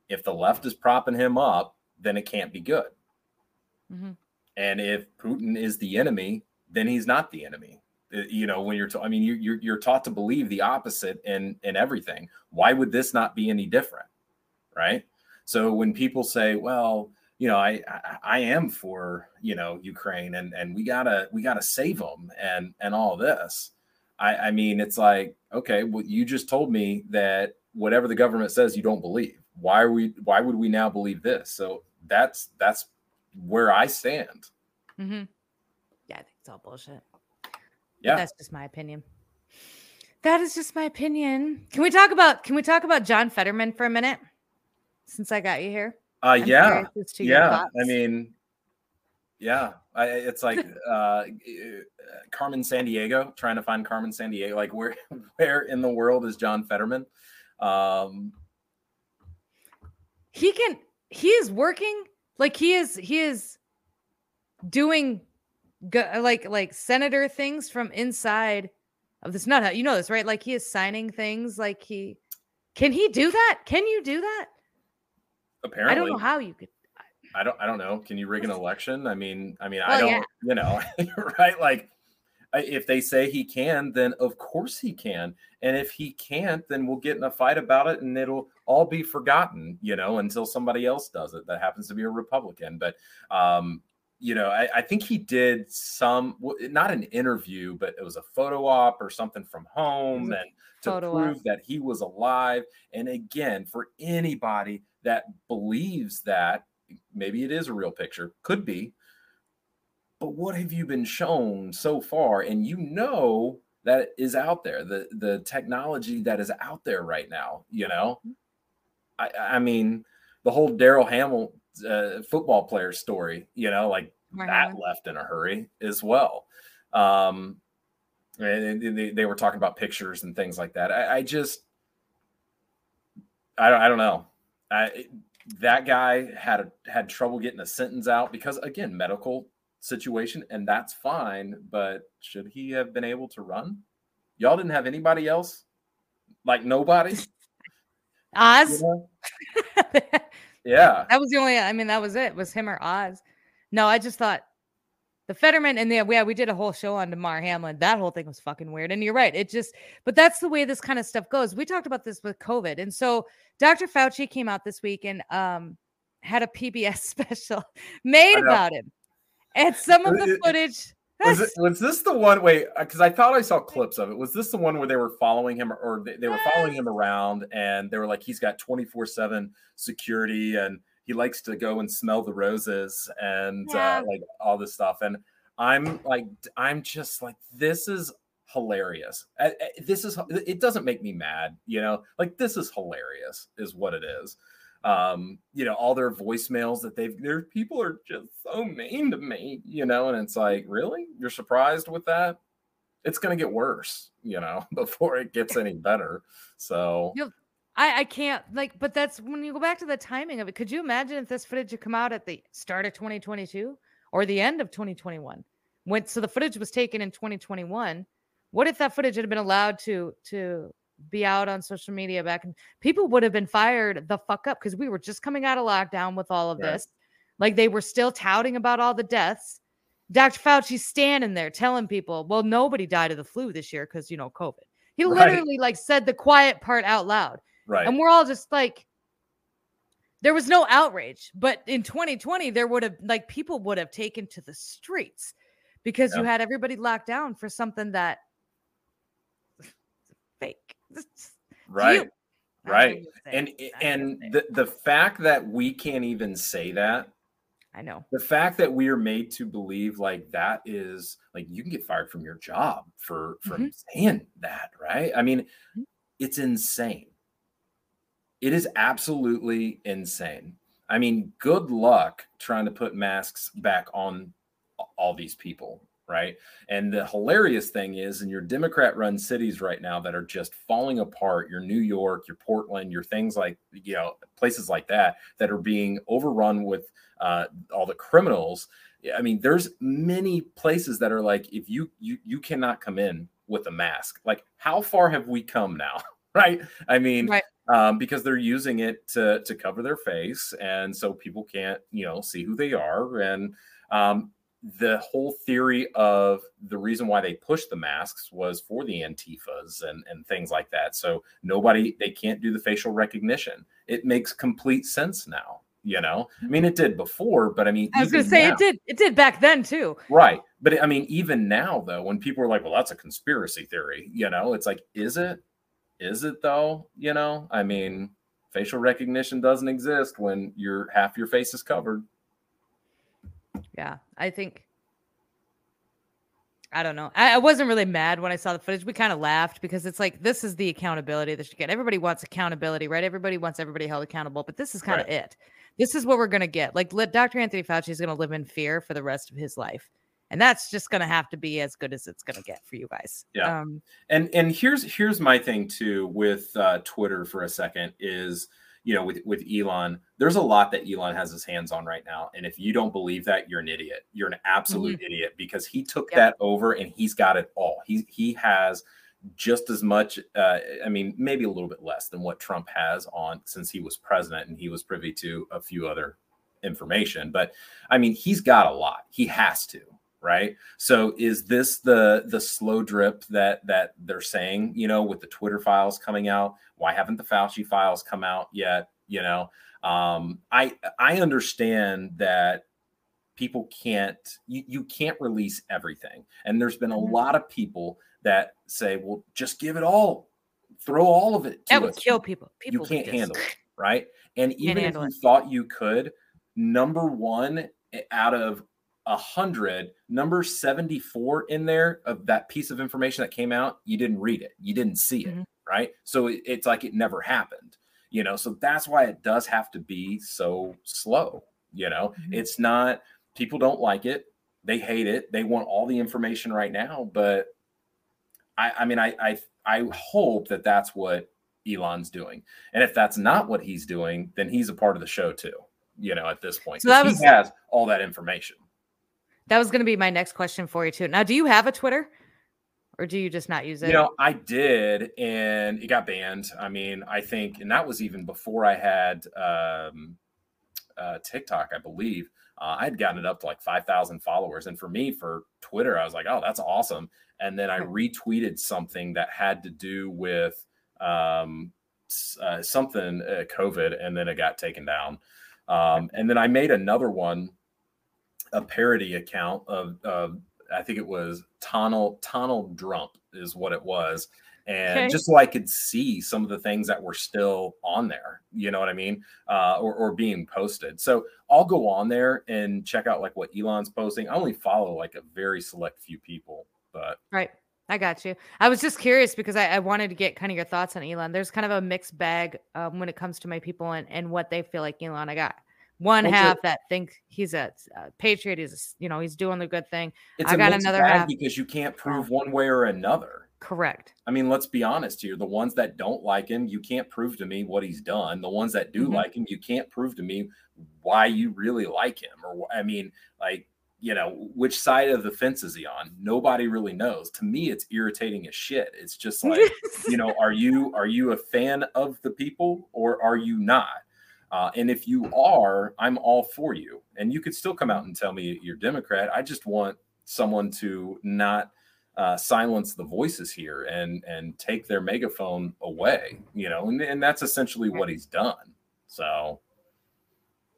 if the left is propping him up, then it can't be good. Mhm. And if Putin is the enemy, then he's not the enemy. Uh, You know, when you're, ta- I mean, you, you're you're taught to believe the opposite in in everything. Why would this not be any different, right? So when people say, "Well, you know, I I, I am for you know Ukraine and and we gotta we gotta save them and and all this," I I mean, it's like, okay, well, you just told me that whatever the government says, you don't believe. Why are we? Why would we now believe this? So that's that's where I stand. Mhm. Yeah, I think it's all bullshit. But Yeah. That's just my opinion. That is just my opinion. Can we talk about can we talk about John Fetterman for a minute? Since I got you here. Uh, yeah, yeah. I mean, yeah. I, it's like uh, Carmen Sandiego trying to find Carmen Sandiego. Like where where in the world is John Fetterman? Um, he can he is working like he is he is doing like like senator things from inside of this not you know this right like he is signing things like he can he do that can you do that apparently, i don't know how you could I don't I don't know. Can you rig an election? I mean, I mean, I don't, yeah. you know, right? Like if they say he can, then of course he can. And if he can't, then we'll get in a fight about it and it'll all be forgotten, you know, until somebody else does it that happens to be a Republican. But um, you know, I, I think he did some, not an interview, but it was a photo op or something from home and to photo prove op. that he was alive. And again, for anybody that believes that maybe it is a real picture, could be. But what have you been shown so far? And you know that is out there, the the technology that is out there right now. You know, I I mean, the whole Daryl Hamill uh, football player story. You know, like Mark that left in a hurry as well. Um, and and they, they were talking about pictures and things like that. I, I just, I don't, I don't know. I, that guy had a, had trouble getting a sentence out because again, medical situation, and that's fine. But should he have been able to run? Y'all didn't have anybody else, like nobody. you oz know? Yeah, that was the only i mean that was it was him or oz no i just thought the fetterman and yeah, yeah we did a whole show on damar hamlin that whole thing was fucking weird and you're right it just but that's the way this kind of stuff goes we talked about this with covid and so dr fauci came out this week and um had a pbs special made about him and some of the footage was it, was this the one? Wait, because I thought I saw clips of it. Was this the one where they were following him, or they, they were following him around, and they were like, he's got twenty four seven security, and he likes to go and smell the roses, and Yeah. uh, like all this stuff. And I'm like, I'm just like, this is hilarious. I- I- This is it doesn't make me mad, you know. Like this is hilarious, is what it is. um, you know, all their voicemails that they've their people are just so mean to me, you know, and it's like, really? You're surprised with that? It's gonna get worse, you know, before it gets any better. So You'll- I, I can't like, but that's when you go back to the timing of it. Could you imagine if this footage had come out at the start of 2022 or the end of 2021? When so the footage was taken in 2021. What if that footage had been allowed to to be out on social media back and people would have been fired the fuck up because we were just coming out of lockdown with all of Right. this. Like they were still touting about all the deaths. Dr. Fauci's standing there telling people, well, nobody died of the flu this year because you know, COVID. He Right. literally like said the quiet part out loud. Right. And we're all just like, there was no outrage. But in 2020, there would have, like, people would have taken to the streets because you had everybody locked down for something that fake. Right. you- I don't right. And it. I don't and the, the fact that we can't even say that I know. the fact that we are made to believe like that is like you can get fired from your job for from saying that right i mean Mhm. it's insane it is absolutely insane i mean good luck trying to put masks back on all these people right and the hilarious thing is in your democrat run cities right now that are just falling apart your new york your portland your things like you know places like that that are being overrun with uh, all the criminals. I mean, there's many places that are like, if you you you cannot come in with a mask. Like, how far have we come now? right? I mean, Right. um, because they're using it to to cover their face, and so people can't you know see who they are. And um, the whole theory of the reason why they pushed the masks was for the antifas and and things like that. So nobody they can't do the facial recognition. It makes complete sense now. You know, I mean, it did before, but I mean, I was going to say now- it did. It did back then too. Right. But I mean, even now, though, when people are like, well, that's a conspiracy theory, you know, it's like, is it? Is it though? You know, I mean, facial recognition doesn't exist when your half your face is covered. Yeah, I think. I don't know. I, I wasn't really mad when I saw the footage. We kind of laughed because it's like this is the accountability that you get. Everybody wants accountability, right? Everybody wants everybody held accountable, but this is kind of it. This is what we're gonna get. Like, let Dr. Anthony Fauci is gonna live in fear for the rest of his life, and that's just gonna have to be as good as it's gonna get for you guys. Yeah. Um, And and here's here's my thing too with uh, Twitter for a second is you know with with Elon, there's a lot that Elon has his hands on right now, and if you don't believe that, you're an idiot. You're an absolute idiot because he took Yep. that over and he's got it all. He he has just as much uh, i mean maybe a little bit less than what trump has on since he was president and he was privy to a few other information but i mean he's got a lot he has to right so is this the the slow drip that that they're saying you know with the twitter files coming out why haven't the fauci files come out yet you know um i i understand that people can't you, you can't release everything and there's been a Mhm. lot of people that say well just give it all throw all of it to that would us. kill people. People would can't just- handle it right and even if you it. thought you could number one out of a hundred number 74 in there of that piece of information that came out you didn't read it. You didn't see it Mhm. right? So it- it's like it never happened you know? So that's why it does have to be so slow you know? Mhm. it's not people don't like it. They hate it. They want all the information right now but i i mean i i, I hope that that's what elon's doing. And if that's not what he's doing then he's a part of the show too you know at this point So that was- he has all that information That was going to be my next question for you too. Now, do you have a Twitter, or do you just not use it? You know, I did, and it got banned. I mean, I think, and that was even before I had um, uh, TikTok, I believe. Uh, I had gotten it up to like 5,000 followers. And for me, for Twitter, I was like, oh, that's awesome. And then I retweeted something that had to do with um, uh, something uh, COVID, and then it got taken down. Um, and then I made another one, a parody account of, of I think it was Tonal Tonal Drump is what it was. And Okay. just so I could see some of the things that were still on there, you know what I mean? Uh, or, or being posted. So I'll go on there and check out like what Elon's posting. I only follow like a very select few people, but Right. I got you. I was just curious because I, I, wanted to get kind of your thoughts on Elon. There's kind of a mixed bag um, when it comes to my people and, and what they feel like Elon. I got one half that think he's a, a patriot. He's you know he's doing the good thing. It's I got another half because you can't prove one way or another. Correct. I mean, let's be honest here. The ones that don't like him, you can't prove to me what he's done. The ones that do mm-hmm. like him, you can't prove to me why you really like him. Or I mean, like you know, which side of the fence is he on? Nobody really knows. To me, it's irritating as shit. It's just like, you know, are you are you a fan of the people or are you not? Uh, and if you are, I'm all for you. And you could still come out and tell me you're Democrat. I just want someone to not uh, silence the voices here and and take their megaphone away. You know, and, and that's essentially what he's done. So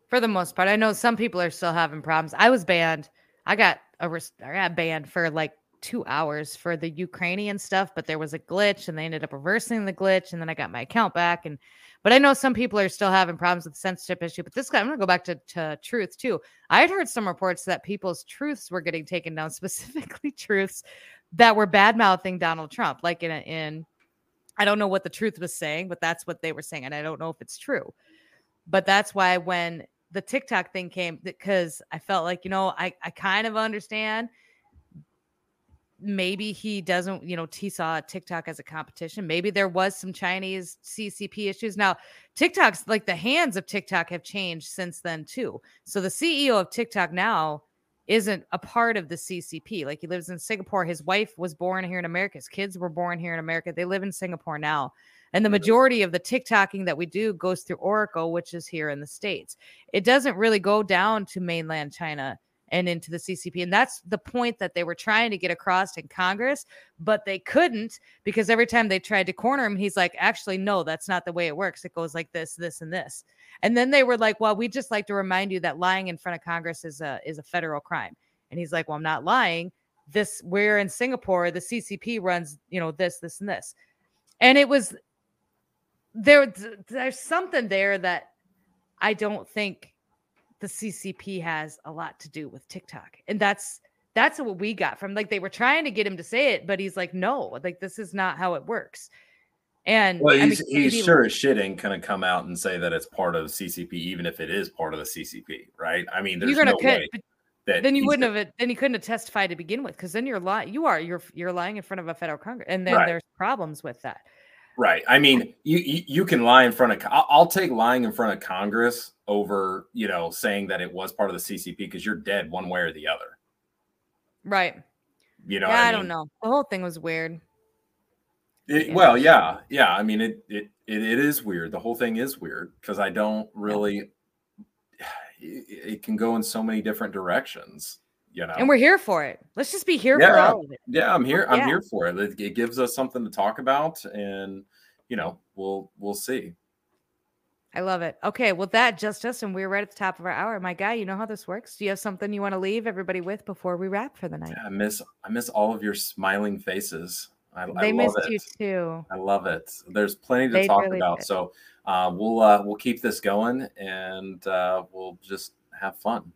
for the most part. I know some people are still having problems. I was banned. I got a I got banned for like two hours for the Ukrainian stuff, but there was a glitch and they ended up reversing the glitch, and then I got my account back. And but I know some people are still having problems with the censorship issue. But this guy, I'm gonna go back to, to truth too. I had heard some reports that people's truths were getting taken down, specifically truths that were bad mouthing Donald Trump, like in a, in I don't know what the truth was saying, but that's what they were saying, and I don't know if it's true. But that's why when the TikTok thing came because I felt like, you know, I, I kind of understand. Maybe he doesn't, you know, he saw TikTok as a competition. Maybe there was some Chinese CCP issues. Now, TikTok's like the hands of TikTok have changed since then, too. So the CEO of TikTok now isn't a part of the CCP. Like he lives in Singapore. His wife was born here in America. His kids were born here in America. They live in Singapore now. And the mm-hmm. majority of the TikToking that we do goes through Oracle, which is here in the States. It doesn't really go down to mainland China and into the CCP. And that's the point that they were trying to get across in Congress, but they couldn't because every time they tried to corner him, he's like, actually, no, that's not the way it works. It goes like this, this, and this. And then they were like, well, we just like to remind you that lying in front of Congress is a is a federal crime. And he's like, well, I'm not lying. This we're in Singapore, the CCP runs, you know, this, this, and this. And it was there there's something there that I don't think the CCP has a lot to do with TikTok. And that's that's what we got from like they were trying to get him to say it, but he's like, no, like this is not how it works. And well, he's, I mean, he's sure as shit ain't gonna come out and say that it's part of CCP, even if it is part of the CCP, right? I mean, there's no way then you wouldn't have then you couldn't have testified to begin with because then you're lying. You are you're you're lying in front of a federal Congress, and then right. there's problems with that. Right. I mean, you you can lie in front of. I'll take lying in front of Congress over you know saying that it was part of the CCP because you're dead one way or the other. Right. You know. Yeah, I, mean? don't know. The whole thing was weird. It, yeah. Well, yeah, yeah. I mean, it, it it it is weird. The whole thing is weird because I don't really. It, it can go in so many different directions you know and we're here for it let's just be here yeah, for all of it yeah i'm here i'm yeah. here for it. it it gives us something to talk about and you know we'll we'll see i love it okay well that just us and we're right at the top of our hour my guy you know how this works do you have something you want to leave everybody with before we wrap for the night yeah, i miss i miss all of your smiling faces I, they I missed it. you too. I love it. There's plenty to they talk really about. Did. So uh, we'll uh, we'll keep this going and uh, we'll just have fun.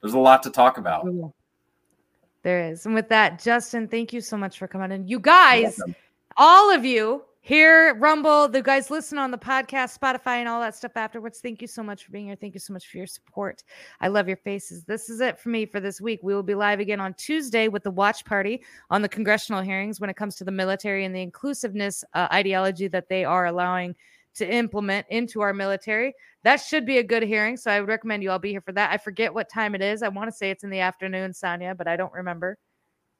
There's a lot to talk about. There is. And with that, Justin, thank you so much for coming in. You guys, all of you here, Rumble, the guys listen on the podcast, Spotify, and all that stuff afterwards. Thank you so much for being here. Thank you so much for your support. I love your faces. This is it for me for this week. We will be live again on Tuesday with the watch party on the congressional hearings when it comes to the military and the inclusiveness uh, ideology that they are allowing to implement into our military. That should be a good hearing. So I would recommend you all be here for that. I forget what time it is. I want to say it's in the afternoon, Sonia, but I don't remember.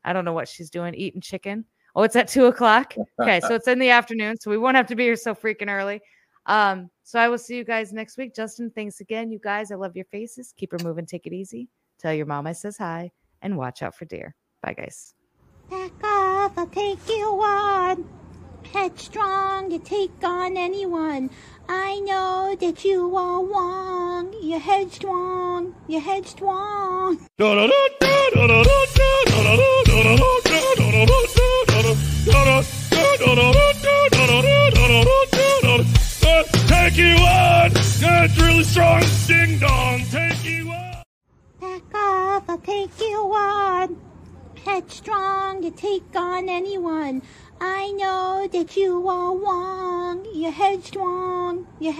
I don't know what she's doing, eating chicken. Oh, it's at two o'clock. Okay, so it's in the afternoon, so we won't have to be here so freaking early. Um, so I will see you guys next week. Justin, thanks again. You guys, I love your faces. Keep her moving, take it easy. Tell your mom I says hi and watch out for deer. Bye, guys. Back off, I'll take you on headstrong, you take on anyone. I know that you are wrong. You're headstrong. You're headstrong. Take you on. That's really strong. Ding dong. Take you on. Back off. I'll take you on. Head headstrong, you take on anyone. I know that you are wrong, you're headstrong, you're